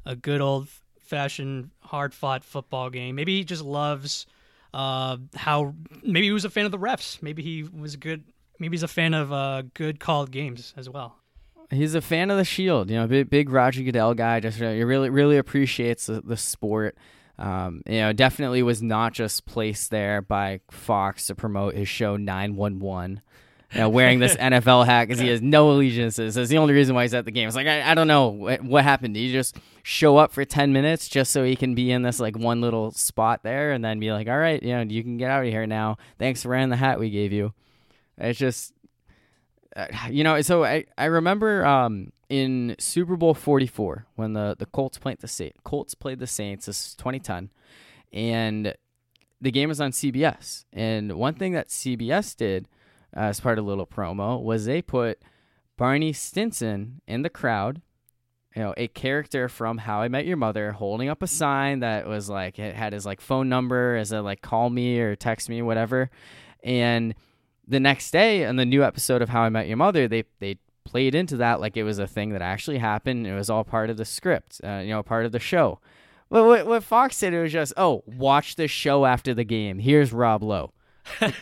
a good old fashioned hard fought football game. Maybe he just loves uh, how maybe he was a fan of the refs. Maybe he was good. Maybe he's a fan of uh, good called games as well. He's a fan of the Shield, you know, big, big Roger Goodell guy. Just uh, he really, really appreciates the, the sport. Um, you know, definitely was not just placed there by Fox to promote his show 911. You know, wearing this NFL hat because he has no allegiances. That's the only reason why he's at the game. It's like I, I don't know what, what happened. Did he just show up for ten minutes just so he can be in this like one little spot there, and then be like, "All right, you know, you can get out of here now. Thanks for wearing the hat we gave you." It's just, you know. So I I remember um, in Super Bowl forty four when the the Colts played the Saints. Colts played the Saints. This is twenty ten, and the game was on CBS. And one thing that CBS did as part of a little promo was they put Barney Stinson in the crowd, you know, a character from How I Met Your Mother holding up a sign that was like it had his like phone number as a like call me or text me whatever. And the next day on the new episode of How I Met Your Mother, they they played into that like it was a thing that actually happened. It was all part of the script, uh, you know, part of the show. But what, what Fox said, it was just, oh, watch the show after the game. Here's Rob Lowe.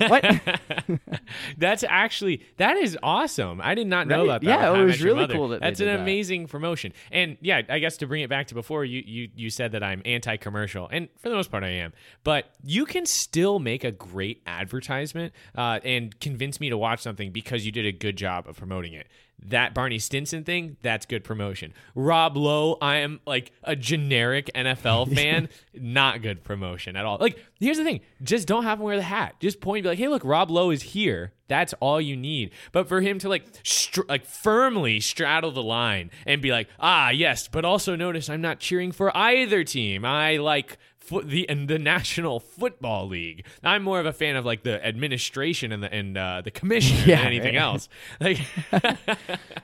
What? That's actually that is awesome. I did not know Right? about that. Yeah, it was really cool that That's an that. amazing promotion. And yeah, I guess to bring it back to before, you you you said that I'm anti-commercial, and for the most part, I am. But you can still make a great advertisement uh, and convince me to watch something because you did a good job of promoting it. That Barney Stinson thing, that's good promotion. Rob Lowe, I am like a generic NFL fan, not good promotion at all. Like, here's the thing: just don't have him wear the hat. Just point, and be like, "Hey, look, Rob Lowe is here." That's all you need. But for him to like, str- like firmly straddle the line and be like, "Ah, yes," but also notice I'm not cheering for either team. I like foot the and the National Football League. I'm more of a fan of like the administration and the and uh, the commission Yeah, than anything right. else. Like,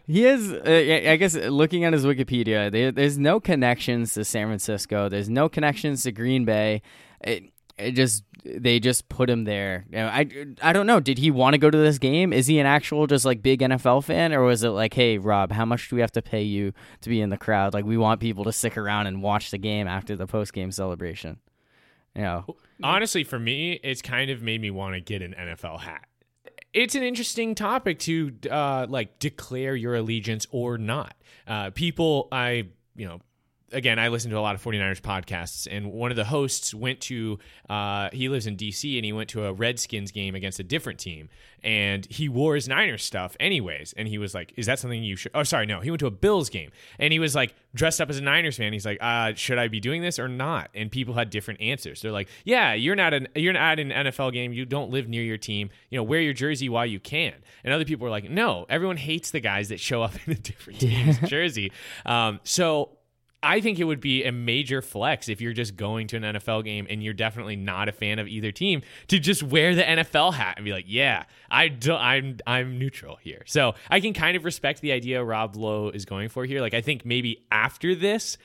He is, uh, I I guess, looking at his Wikipedia, there, there's no connections to San Francisco. There's no connections to Green Bay. It, it just they just put him there. I I don't know. Did he want to go to this game? Is he an actual just like big NFL fan, or was it like, hey Rob, how much do we have to pay you to be in the crowd? Like we want people to stick around and watch the game after the post game celebration. You know, honestly, for me, it's kind of made me want to get an NFL hat. It's an interesting topic to uh, like declare your allegiance or not. Uh, people, I you know. Again, I listen to a lot of 49ers podcasts, and one of the hosts went to, uh, he lives in DC, and he went to a Redskins game against a different team, and he wore his Niners stuff anyways. And he was like, Is that something you should? Oh, sorry, no. He went to a Bills game, and he was like, dressed up as a Niners fan. He's like, uh, Should I be doing this or not? And people had different answers. They're like, Yeah, you're not an you're not an NFL game. You don't live near your team. You know, wear your jersey while you can. And other people were like, No, everyone hates the guys that show up in a different team's jersey. Um, so I think it would be a major flex if you're just going to an NFL game and you're definitely not a fan of either team to just wear the NFL hat and be like, "Yeah, I do, I'm I'm neutral here." So I can kind of respect the idea Rob Lowe is going for here. Like I think maybe after this.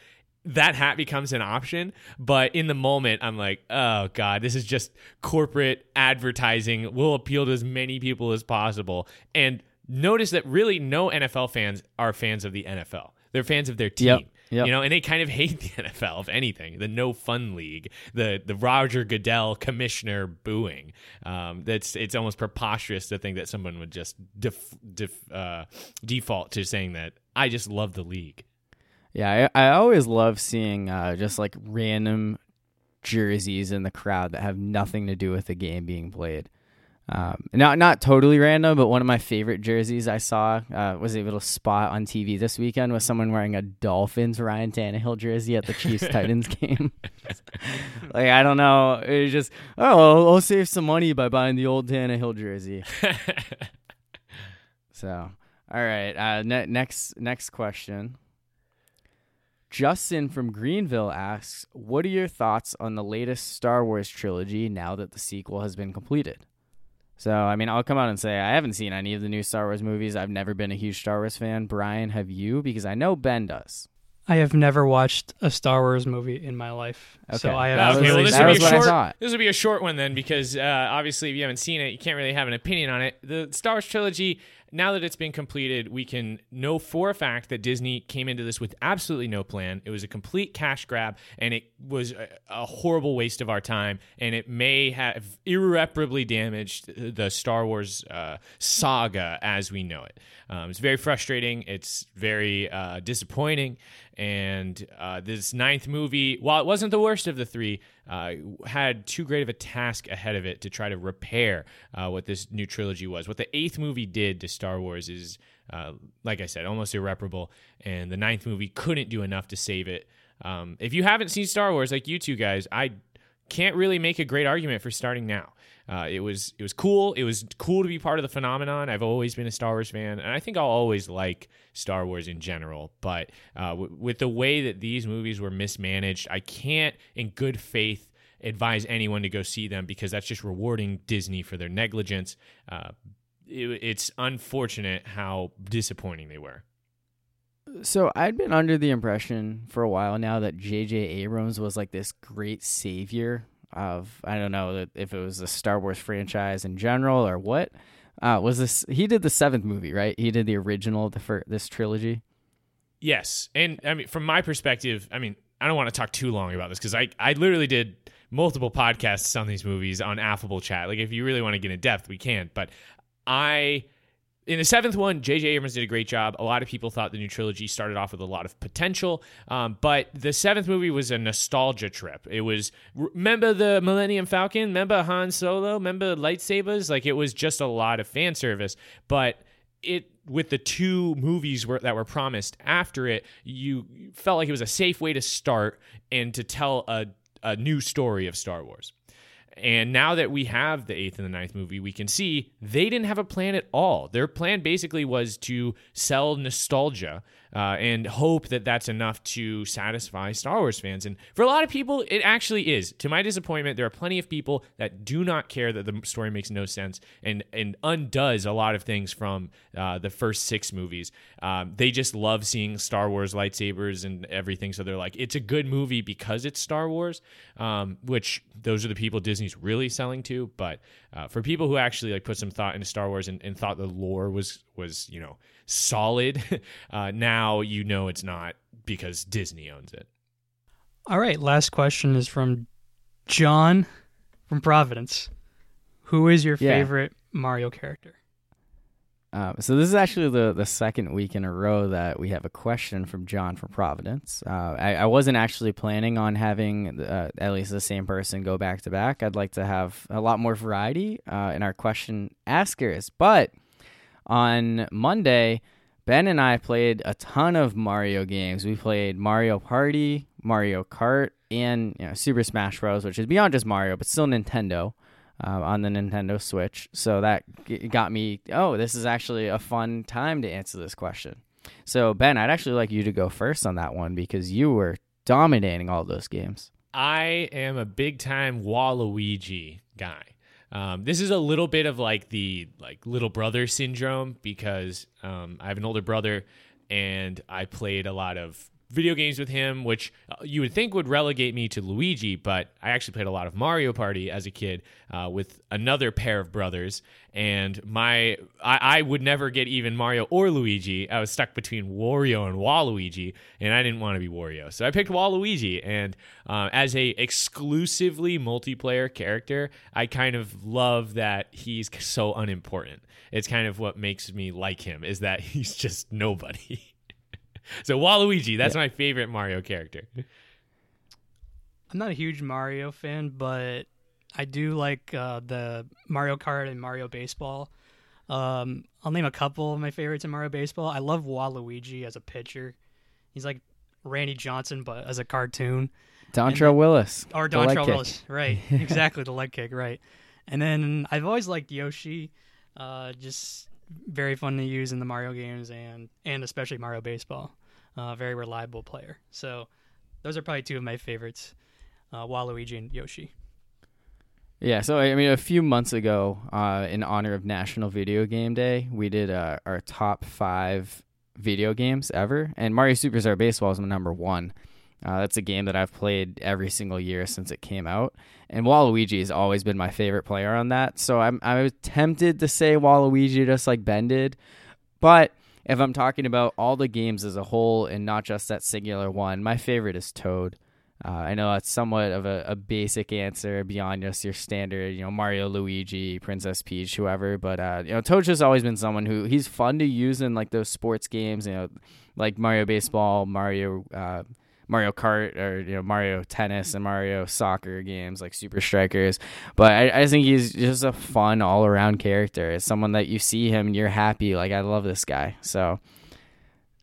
That hat becomes an option, but in the moment, I'm like, oh God, this is just corporate advertising. We'll appeal to as many people as possible. And notice that really no NFL fans are fans of the NFL. They're fans of their team. Yep, yep. You know, and they kind of hate the NFL, if anything. The no fun league, the the Roger Goodell commissioner booing. Um, that's it's almost preposterous to think that someone would just def, def, uh, default to saying that I just love the league. Yeah, I, I always love seeing uh, just like random jerseys in the crowd that have nothing to do with the game being played. Um, not not totally random, but one of my favorite jerseys I saw uh, was able to spot on TV this weekend was someone wearing a Dolphins Ryan Tannehill jersey at the Chiefs Titans game. like I don't know, it was just oh I'll save some money by buying the old Tannehill jersey. So all right, uh, ne- next next question. Justin from Greenville asks, "What are your thoughts on the latest Star Wars trilogy now that the sequel has been completed?" So, I mean, I'll come out and say I haven't seen any of the new Star Wars movies. I've never been a huge Star Wars fan. Brian, have you? Because I know Ben does. I have never watched a Star Wars movie in my life, so Okay. I have That okay, well, this would be a what I short. thought. This would be a short one then, because uh, obviously, if you haven't seen it, you can't really have an opinion on it. The Star Wars trilogy, now that it's been completed, we can know for a fact that Disney came into this with absolutely no plan. It was a complete cash grab, and it was a, horrible waste of our time, and it may have irreparably damaged the Star Wars uh, saga as we know it. Um, it's very frustrating. It's very uh, disappointing. And uh, this ninth movie, while it wasn't the worst of the three, uh, had too great of a task ahead of it to try to repair uh, what this new trilogy was. What the eighth movie did to Star Wars is, uh, like I said, almost irreparable. And the ninth movie couldn't do enough to save it. Um, if you haven't seen Star Wars, like you two guys, I can't really make a great argument for starting now. Uh, it was it was cool. It was cool to be part of the phenomenon. I've always been a Star Wars fan, and I think I'll always like Star Wars in general. But uh, w- with the way that these movies were mismanaged, I can't, in good faith, advise anyone to go see them because that's just rewarding Disney for their negligence. Uh, it, it's unfortunate how disappointing they were. So I'd been under the impression for a while now that J.J. Abrams was like this great savior of I don't know if it was the Star Wars franchise in general or what. Uh, was this he did the seventh movie right? He did the original the for this trilogy. Yes, and I mean from my perspective, I mean I don't want to talk too long about this because I I literally did multiple podcasts on these movies on Affable Chat. Like if you really want to get in depth, we can. But I in the seventh one, J.J. Abrams did a great job. A lot of people thought the new trilogy started off with a lot of potential, um, but the seventh movie was a nostalgia trip. It was remember the Millennium Falcon, remember Han Solo, remember lightsabers. Like it was just a lot of fan service, but it with the two movies were, that were promised after it, you felt like it was a safe way to start and to tell a, a new story of Star Wars. And now that we have the eighth and the ninth movie, we can see they didn't have a plan at all. Their plan basically was to sell nostalgia uh, and hope that that's enough to satisfy Star Wars fans. And for a lot of people, it actually is. To my disappointment, there are plenty of people that do not care that the story makes no sense and and undoes a lot of things from uh, the first six movies. Um, they just love seeing Star Wars lightsabers and everything, so they're like, it's a good movie because it's Star Wars. Um, which those are the people Disney's really selling to. But uh, for people who actually like put some thought into Star Wars and, and thought the lore was was you know solid. Uh, now you know it's not because Disney owns it. All right, last question is from John from Providence. Who is your Yeah. favorite Mario character? Um, so this is actually the the second week in a row that we have a question from John from Providence. Uh, I, I wasn't actually planning on having uh, at least the same person go back to back. I'd like to have a lot more variety uh, in our question askers. But on Monday, Ben and I played a ton of Mario games. We played Mario Party, Mario Kart, and you know, Super Smash Bros., which is beyond just Mario, but still Nintendo uh, on the Nintendo Switch. So that got me, oh, this is actually a fun time to answer this question. So, Ben, I'd actually like you to go first on that one because you were dominating all those games. I am a big time Waluigi guy. Um, this is a little bit of like the like little brother syndrome because um, I have an older brother and I played a lot of video games with him, which uh, you would think would relegate me to Luigi, but I actually played a lot of Mario Party as a kid uh, with another pair of brothers. And my, I, I would never get even Mario or Luigi. I was stuck between Wario and Waluigi, and I didn't want to be Wario, so I picked Waluigi. And uh, as a exclusively multiplayer character, I kind of love that he's so unimportant. It's kind of what makes me like him is that he's just nobody. so Waluigi, that's my favorite Mario character. I'm not a huge Mario fan, but I do like uh, the Mario Kart and Mario Baseball. Um, I'll name a couple of my favorites in Mario Baseball. I love Waluigi as a pitcher. He's like Randy Johnson, but as a cartoon. Dontrelle Willis. Or the leg kick. Willis, right? exactly, the leg kick, right? And then I've always liked Yoshi, uh, just very fun to use in the Mario games and and especially Mario Baseball. Uh, very reliable player. So those are probably two of my favorites, uh, Waluigi and Yoshi. Yeah, so I mean, a few months ago, uh, in honor of National Video Game Day, we did uh, our top five video games ever, and Mario Superstar Baseball is my number one. Uh, that's a game that I've played every single year since it came out, and Waluigi has always been my favorite player on that. So I'm I was tempted to say Waluigi just like Ben did, But if I'm talking about all the games as a whole and not just that singular one, my favorite is Toad. Uh, I know that's somewhat of a, a, basic answer beyond just your standard, you know, Mario, Luigi, Princess Peach, whoever. But uh, you know, Toad's just always been someone who he's fun to use in like those sports games, you know, like Mario Baseball, Mario uh, Mario Kart or you know Mario Tennis and Mario Soccer games like Super Strikers. But I, I think he's just a fun all around character. It's someone that you see him and you're happy. Like I love this guy. So.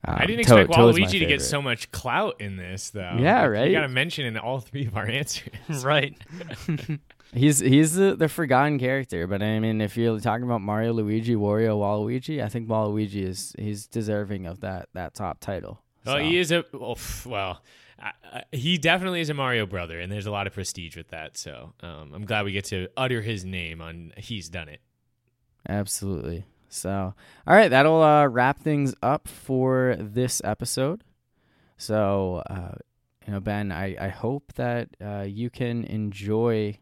Um, I didn't expect Toad, Waluigi to get so much clout in this, though. Yeah, right. You got to mention in all three of our answers, right? he's he's the, the forgotten character, but I mean, if you're talking about Mario, Luigi, Wario, Waluigi, I think Waluigi is he's deserving of that that top title. Well, so. he is a oh, well. Uh, he definitely is a Mario brother, and there's a lot of prestige with that. So um, I'm glad we get to utter his name on "He's Done It." Absolutely. So, all right, that'll uh, wrap things up for this episode. So, uh, you know, Ben, I, I hope that uh, you can enjoy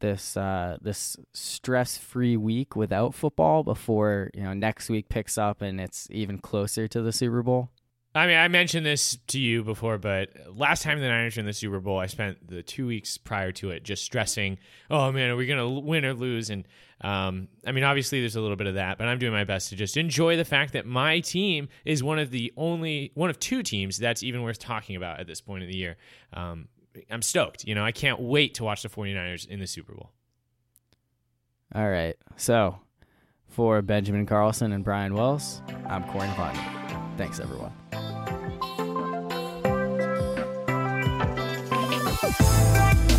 this uh, this stress free week without football before you know next week picks up and it's even closer to the Super Bowl. I mean, I mentioned this to you before, but last time the Niners were in the Super Bowl, I spent the two weeks prior to it just stressing, oh man, are we going to win or lose? And um, I mean, obviously, there's a little bit of that, but I'm doing my best to just enjoy the fact that my team is one of the only, one of two teams that's even worth talking about at this point in the year. Um, I'm stoked. You know, I can't wait to watch the 49ers in the Super Bowl. All right. So for Benjamin Carlson and Brian Wells, I'm Corey Novotny. Thanks, everyone. Bye.